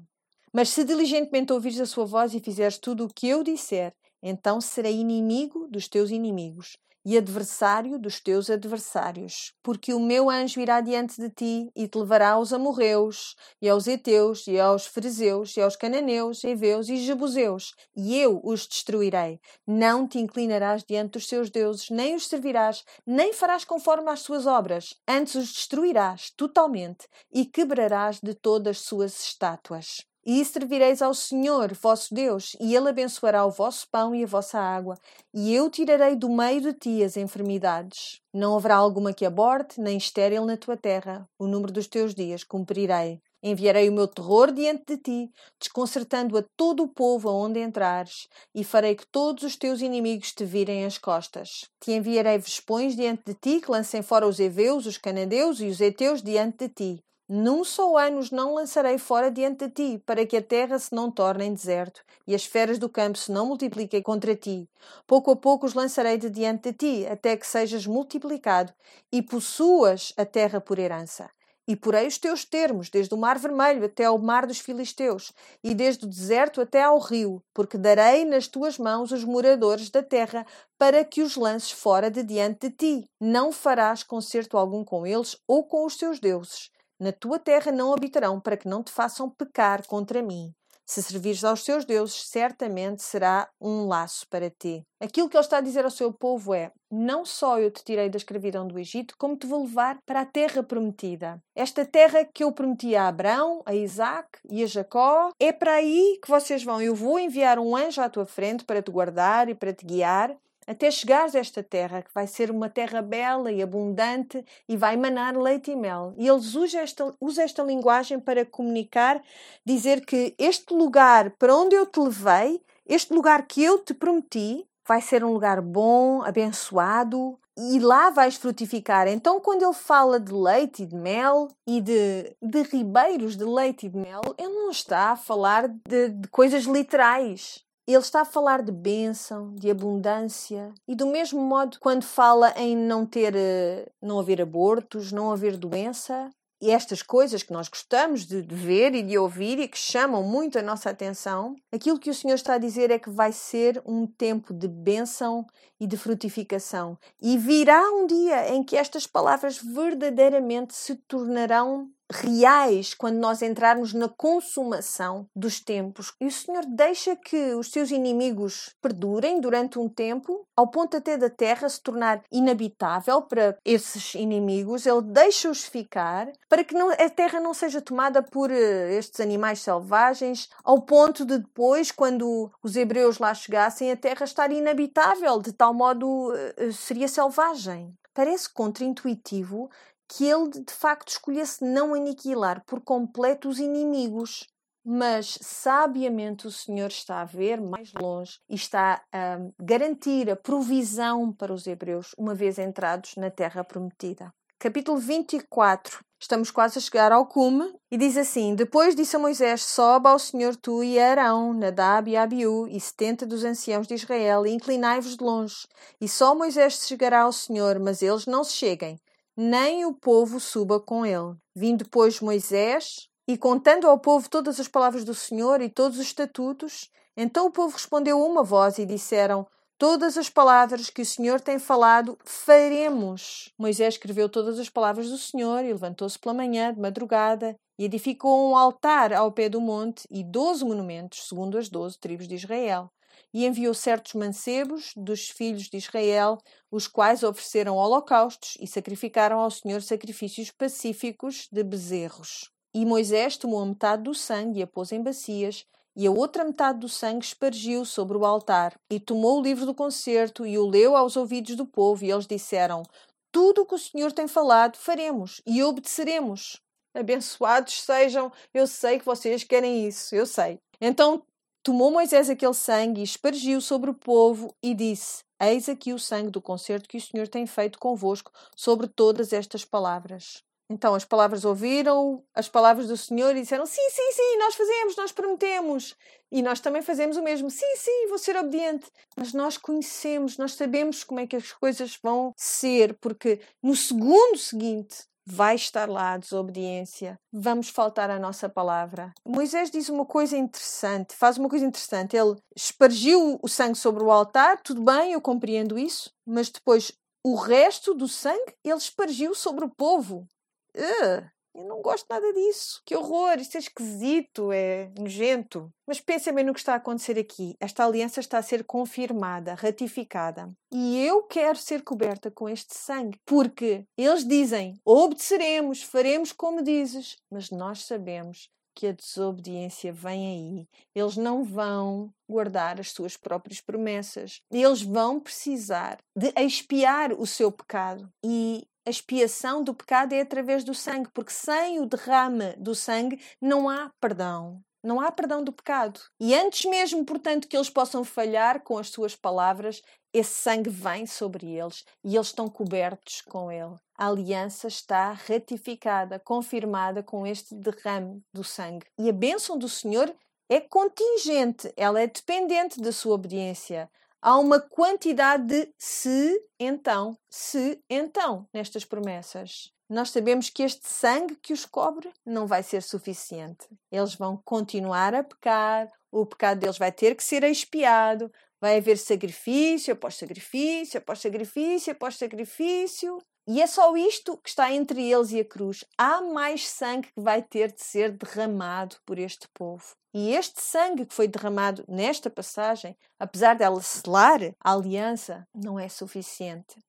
Mas se diligentemente ouvires a sua voz e fizeres tudo o que eu disser, então serei inimigo dos teus inimigos e adversário dos teus adversários, porque o meu anjo irá diante de ti e te levará aos amorreus, e aos heteus, e aos fariseus, e aos cananeus, heveus e jebuseus, e eu os destruirei. Não te inclinarás diante dos seus deuses, nem os servirás, nem farás conforme às suas obras, antes os destruirás totalmente e quebrarás de todas as suas estátuas. E servireis ao Senhor, vosso Deus, e Ele abençoará o vosso pão e a vossa água, e eu tirarei do meio de ti as enfermidades. Não haverá alguma que aborte, nem estéril na tua terra. O número dos teus dias cumprirei. Enviarei o meu terror diante de ti, desconcertando a todo o povo aonde entrares, e farei que todos os teus inimigos te virem as costas. Te enviarei vespões diante de ti, que lancem fora os heveus, os canadeus e os heteus diante de ti. Num só ano os não lançarei fora diante de ti, para que a terra se não torne em deserto, e as feras do campo se não multipliquem contra ti. Pouco a pouco os lançarei de diante de ti, até que sejas multiplicado, e possuas a terra por herança. E porei os teus termos, desde o mar vermelho até ao mar dos filisteus, e desde o deserto até ao rio, porque darei nas tuas mãos os moradores da terra, para que os lances fora de diante de ti. Não farás concerto algum com eles ou com os seus deuses na tua terra não habitarão, para que não te façam pecar contra mim. Se servires aos seus deuses, certamente será um laço para ti. Aquilo que ele está a dizer ao seu povo é: Não só eu te tirei da escravidão do Egito, como te vou levar para a terra prometida. Esta terra que eu prometi a Abraão, a Isaac e a Jacó, é para aí que vocês vão. Eu vou enviar um anjo à tua frente para te guardar e para te guiar até chegares a esta terra, que vai ser uma terra bela e abundante e vai emanar leite e mel. E eles usam esta, usam esta linguagem para comunicar, dizer que este lugar para onde eu te levei, este lugar que eu te prometi, vai ser um lugar bom, abençoado, e lá vais frutificar. Então, quando ele fala de leite e de mel e de, de ribeiros de leite e de mel, ele não está a falar de, de coisas literais. Ele está a falar de bênção, de abundância e do mesmo modo quando fala em não ter, eh, não haver abortos, não haver doença, e estas coisas que nós gostamos de, ver e de ouvir e que chamam muito a nossa atenção, aquilo que o Senhor está a dizer é que vai ser um tempo de bênção e de frutificação. E virá um dia em que estas palavras verdadeiramente se tornarão reais quando nós entrarmos na consumação dos tempos. E o Senhor deixa que os seus inimigos perdurem durante um tempo, ao ponto até da terra se tornar inabitável para esses inimigos. Ele deixa-os ficar para que não, a terra não seja tomada por uh, estes animais selvagens, ao ponto de depois, quando os hebreus lá chegassem, a terra estar inabitável, de tal modo uh, seria selvagem. Parece contraintuitivo que ele de facto escolhesse não aniquilar por completo os inimigos. Mas sabiamente o Senhor está a ver mais longe e está a garantir a provisão para os hebreus uma vez entrados na terra prometida. Capítulo 24. Estamos quase a chegar ao cume e diz assim: Depois disse a Moisés: Sobe ao Senhor tu e Arão, Nadab e Abiú e setenta dos anciãos de Israel e inclinai-vos de longe. E só Moisés chegará ao Senhor, mas eles não se cheguem nem o povo suba com ele. Vindo, depois Moisés, e contando ao povo todas as palavras do Senhor e todos os estatutos, então o povo respondeu uma voz e disseram: Todas as palavras que o Senhor tem falado, faremos. Moisés escreveu todas as palavras do Senhor e levantou-se pela manhã, de madrugada, e edificou um altar ao pé do monte e doze monumentos, segundo as doze tribos de Israel e enviou certos mancebos dos filhos de Israel, os quais ofereceram holocaustos e sacrificaram ao Senhor sacrifícios pacíficos de bezerros. E Moisés tomou a metade do sangue e a pôs em bacias, e a outra metade do sangue espargiu sobre o altar. E tomou o livro do concerto e o leu aos ouvidos do povo, e eles disseram: Tudo o que o Senhor tem falado, faremos e obedeceremos. Abençoados sejam, eu sei que vocês querem isso, eu sei. Então Tomou Moisés aquele sangue e espargiu sobre o povo e disse: Eis aqui o sangue do concerto que o Senhor tem feito convosco sobre todas estas palavras. Então as palavras ouviram as palavras do Senhor e disseram: Sim, sim, sim, nós fazemos, nós prometemos. E nós também fazemos o mesmo. Sim, sim, vou ser obediente. Mas nós conhecemos, nós sabemos como é que as coisas vão ser, porque no segundo seguinte vai estar lá a desobediência, vamos faltar à nossa palavra. Moisés diz uma coisa interessante, faz uma coisa interessante. Ele espargiu o sangue sobre o altar, tudo bem, eu compreendo isso, mas depois o resto do sangue ele espargiu sobre o povo. Uh, eu não gosto nada disso. Que horror, isto é esquisito, é nojento. Mas pensem bem no que está a acontecer aqui. Esta aliança está a ser confirmada, ratificada. E eu quero ser coberta com este sangue, porque eles dizem: obedeceremos, faremos como dizes, mas nós sabemos que a desobediência vem aí. Eles não vão guardar as suas próprias promessas. Eles vão precisar de expiar o seu pecado. E a expiação do pecado é através do sangue, porque sem o derrame do sangue não há perdão. Não há perdão do pecado. E antes mesmo, portanto, que eles possam falhar com as suas palavras, esse sangue vem sobre eles e eles estão cobertos com ele. A aliança está ratificada, confirmada com este derrame do sangue. E a bênção do Senhor é contingente, ela é dependente da sua obediência. Há uma quantidade de se, então, se, então, nestas promessas nós sabemos que este sangue que os cobre não vai ser suficiente. Eles vão continuar a pecar, o pecado deles vai ter que ser expiado, vai haver sacrifício após sacrifício, após sacrifício, após sacrifício. E é só isto que está entre eles e a cruz. Há mais sangue que vai ter de ser derramado por este povo. E este sangue que foi derramado nesta passagem, apesar dela selar a aliança, não é suficiente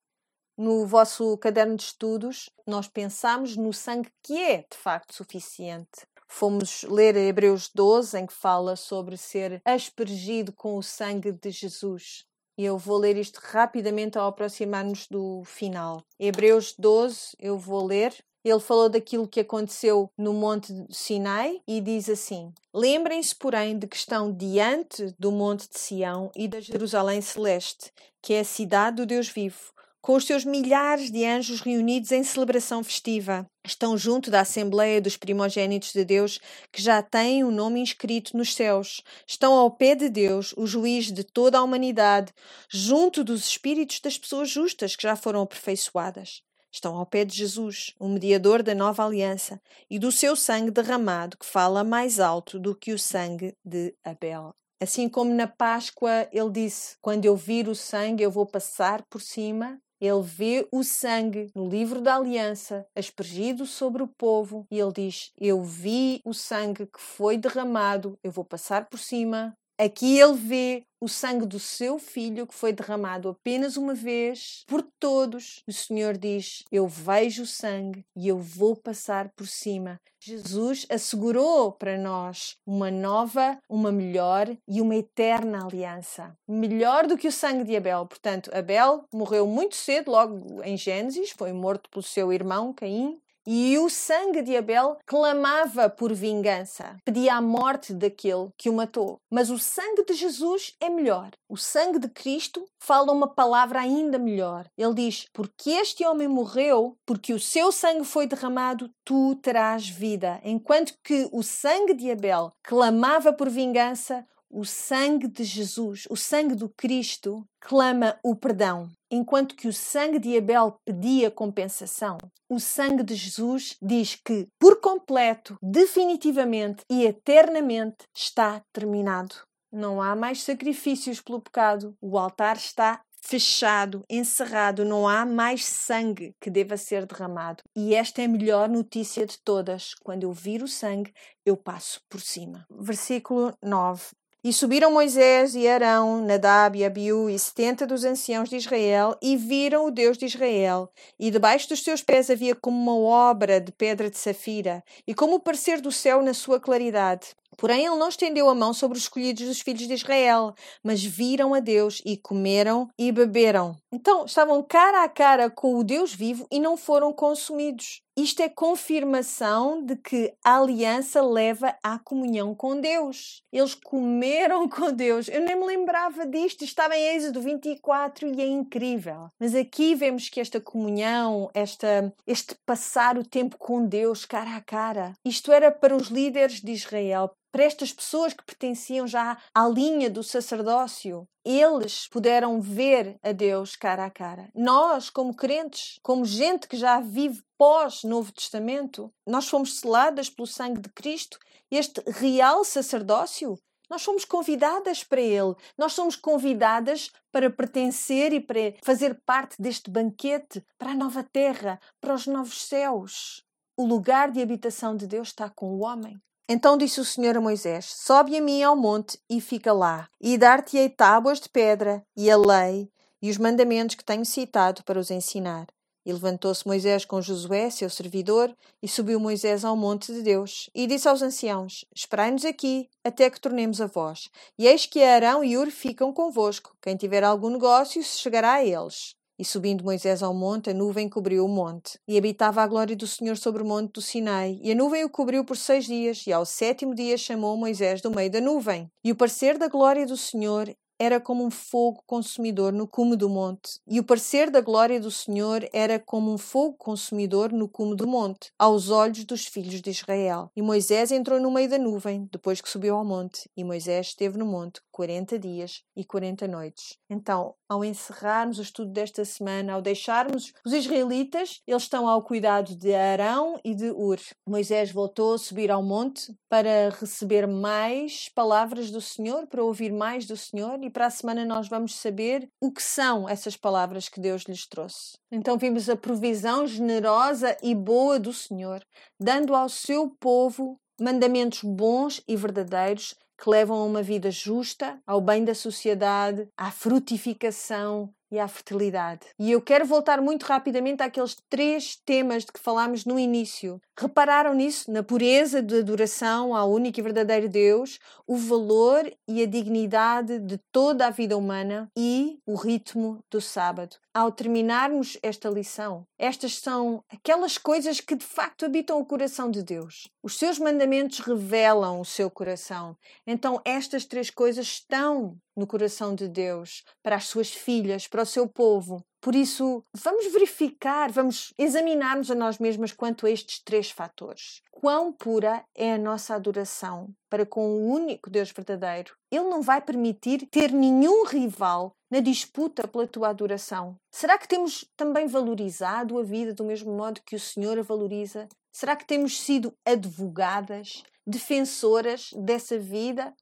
no vosso caderno de estudos, nós pensamos no sangue que é de facto suficiente. Fomos ler Hebreus 12, em que fala sobre ser aspergido com o sangue de Jesus. E eu vou ler isto rapidamente ao aproximar-nos do final. Hebreus 12, eu vou ler. Ele falou daquilo que aconteceu no Monte Sinai e diz assim: Lembrem-se, porém, de que estão diante do Monte de Sião e da Jerusalém Celeste, que é a cidade do Deus vivo com os seus milhares de anjos reunidos em celebração festiva. Estão junto da Assembleia dos Primogênitos de Deus, que já têm o nome inscrito nos céus. Estão ao pé de Deus, o juiz de toda a humanidade, junto dos espíritos das pessoas justas que já foram aperfeiçoadas. Estão ao pé de Jesus, o mediador da nova aliança, e do seu sangue derramado, que fala mais alto do que o sangue de Abel. Assim como na Páscoa ele disse: Quando eu vir o sangue, eu vou passar por cima ele vê o sangue no livro da aliança aspergido sobre o povo e ele diz: Eu vi o sangue que foi derramado, eu vou passar por cima. Aqui ele vê o sangue do seu filho que foi derramado apenas uma vez por todos. O Senhor diz: Eu vejo o sangue e eu vou passar por cima. Jesus assegurou para nós uma nova, uma melhor e uma eterna aliança. Melhor do que o sangue de Abel. Portanto, Abel morreu muito cedo, logo em Gênesis, foi morto pelo seu irmão Caim. E o sangue de Abel clamava por vingança, pedia a morte daquele que o matou. Mas o sangue de Jesus é melhor. O sangue de Cristo fala uma palavra ainda melhor. Ele diz: Porque este homem morreu, porque o seu sangue foi derramado, tu terás vida. Enquanto que o sangue de Abel clamava por vingança, o sangue de Jesus, o sangue do Cristo, clama o perdão. Enquanto que o sangue de Abel pedia compensação, o sangue de Jesus diz que, por completo, definitivamente e eternamente, está terminado. Não há mais sacrifícios pelo pecado. O altar está fechado, encerrado, não há mais sangue que deva ser derramado. E esta é a melhor notícia de todas. Quando eu vir o sangue, eu passo por cima. Versículo 9. E subiram Moisés e Arão, Nadab e Abiú e setenta dos anciãos de Israel e viram o Deus de Israel. E debaixo dos seus pés havia como uma obra de pedra de safira e como o parecer do céu na sua claridade. Porém, ele não estendeu a mão sobre os escolhidos dos filhos de Israel, mas viram a Deus e comeram e beberam. Então, estavam cara a cara com o Deus vivo e não foram consumidos. Isto é confirmação de que a aliança leva à comunhão com Deus. Eles comeram com Deus. Eu nem me lembrava disto. Estava em Êxodo 24 e é incrível. Mas aqui vemos que esta comunhão, esta, este passar o tempo com Deus cara a cara, isto era para os líderes de Israel, para estas pessoas que pertenciam já à linha do sacerdócio, eles puderam ver a Deus cara a cara. Nós, como crentes, como gente que já vive pós-Novo Testamento, nós fomos seladas pelo sangue de Cristo, este real sacerdócio. Nós somos convidadas para ele, nós somos convidadas para pertencer e para fazer parte deste banquete para a nova terra, para os novos céus. O lugar de habitação de Deus está com o homem. Então disse o Senhor a Moisés: Sobe a mim ao monte e fica lá, e dar-te-ei tábuas de pedra, e a lei, e os mandamentos que tenho citado para os ensinar. E levantou-se Moisés com Josué, seu servidor, e subiu Moisés ao monte de Deus, e disse aos anciãos: Esperai-nos aqui, até que tornemos a vós. E eis que Arão e Ur ficam convosco. Quem tiver algum negócio se chegará a eles. E subindo Moisés ao monte, a nuvem cobriu o monte. E habitava a glória do Senhor sobre o monte do Sinai. E a nuvem o cobriu por seis dias. E ao sétimo dia chamou Moisés do meio da nuvem. E o parecer da glória do Senhor era como um fogo consumidor no cume do monte, e o parecer da glória do Senhor era como um fogo consumidor no cume do monte, aos olhos dos filhos de Israel. E Moisés entrou no meio da nuvem, depois que subiu ao monte, e Moisés esteve no monte quarenta dias e quarenta noites. Então, ao encerrarmos o estudo desta semana, ao deixarmos os israelitas, eles estão ao cuidado de Arão e de Ur. Moisés voltou a subir ao monte para receber mais palavras do Senhor, para ouvir mais do Senhor e para a semana nós vamos saber o que são essas palavras que Deus lhes trouxe. Então vimos a provisão generosa e boa do Senhor, dando ao seu povo mandamentos bons e verdadeiros que levam a uma vida justa, ao bem da sociedade, à frutificação e à fertilidade. E eu quero voltar muito rapidamente àqueles três temas de que falámos no início. Repararam nisso? Na pureza de adoração ao único e verdadeiro Deus, o valor e a dignidade de toda a vida humana e o ritmo do sábado. Ao terminarmos esta lição, estas são aquelas coisas que de facto habitam o coração de Deus. Os seus mandamentos revelam o seu coração. Então, estas três coisas estão no coração de Deus para as suas filhas, para o seu povo. Por isso, vamos verificar, vamos examinar-nos a nós mesmas quanto a estes três fatores. Quão pura é a nossa adoração para com o único Deus verdadeiro? Ele não vai permitir ter nenhum rival na disputa pela tua adoração. Será que temos também valorizado a vida do mesmo modo que o Senhor a valoriza? Será que temos sido advogadas, defensoras dessa vida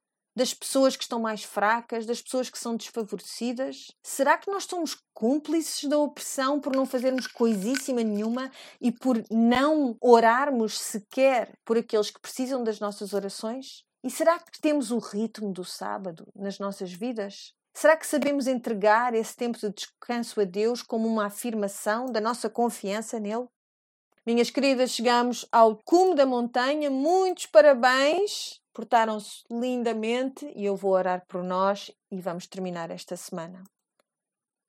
das pessoas que estão mais fracas, das pessoas que são desfavorecidas? Será que nós somos cúmplices da opressão por não fazermos coisíssima nenhuma e por não orarmos sequer por aqueles que precisam das nossas orações? E será que temos o ritmo do sábado nas nossas vidas? Será que sabemos entregar esse tempo de descanso a Deus como uma afirmação da nossa confiança nele? Minhas queridas, chegamos ao cume da montanha. Muitos parabéns! Portaram-se lindamente e eu vou orar por nós e vamos terminar esta semana.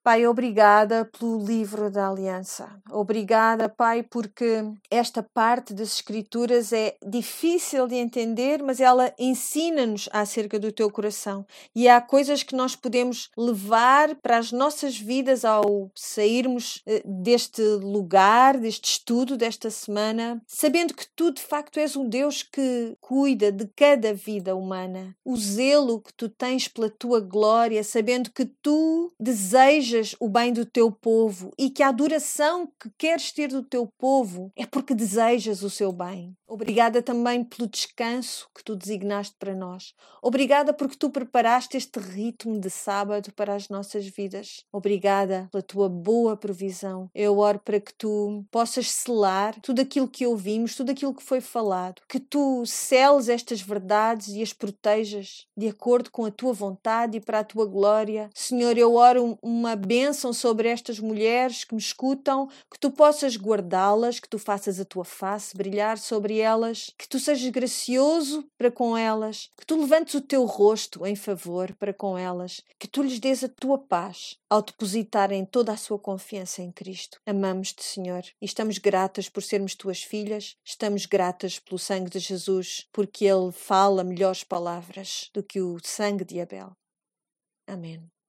Pai, obrigada pelo livro da aliança. Obrigada, Pai, porque esta parte das Escrituras é difícil de entender, mas ela ensina-nos acerca do teu coração. E há coisas que nós podemos levar para as nossas vidas ao sairmos eh, deste lugar, deste estudo, desta semana, sabendo que tu, de facto, és um Deus que cuida de cada vida humana. O zelo que tu tens pela tua glória, sabendo que tu desejas desejas o bem do teu povo e que a adoração que queres ter do teu povo é porque desejas o seu bem. Obrigada também pelo descanso que tu designaste para nós. Obrigada porque tu preparaste este ritmo de sábado para as nossas vidas. Obrigada pela tua boa provisão. Eu oro para que tu possas selar tudo aquilo que ouvimos, tudo aquilo que foi falado, que tu seles estas verdades e as protejas de acordo com a tua vontade e para a tua glória. Senhor, eu oro uma bênção sobre estas mulheres que me escutam, que tu possas guardá-las, que tu faças a tua face brilhar sobre elas, que tu sejas gracioso para com elas, que tu levantes o teu rosto em favor para com elas, que tu lhes dês a tua paz ao depositarem toda a sua confiança em Cristo. Amamos-te, Senhor, e estamos gratas por sermos tuas filhas, estamos gratas pelo sangue de Jesus, porque ele fala melhores palavras do que o sangue de Abel. Amém.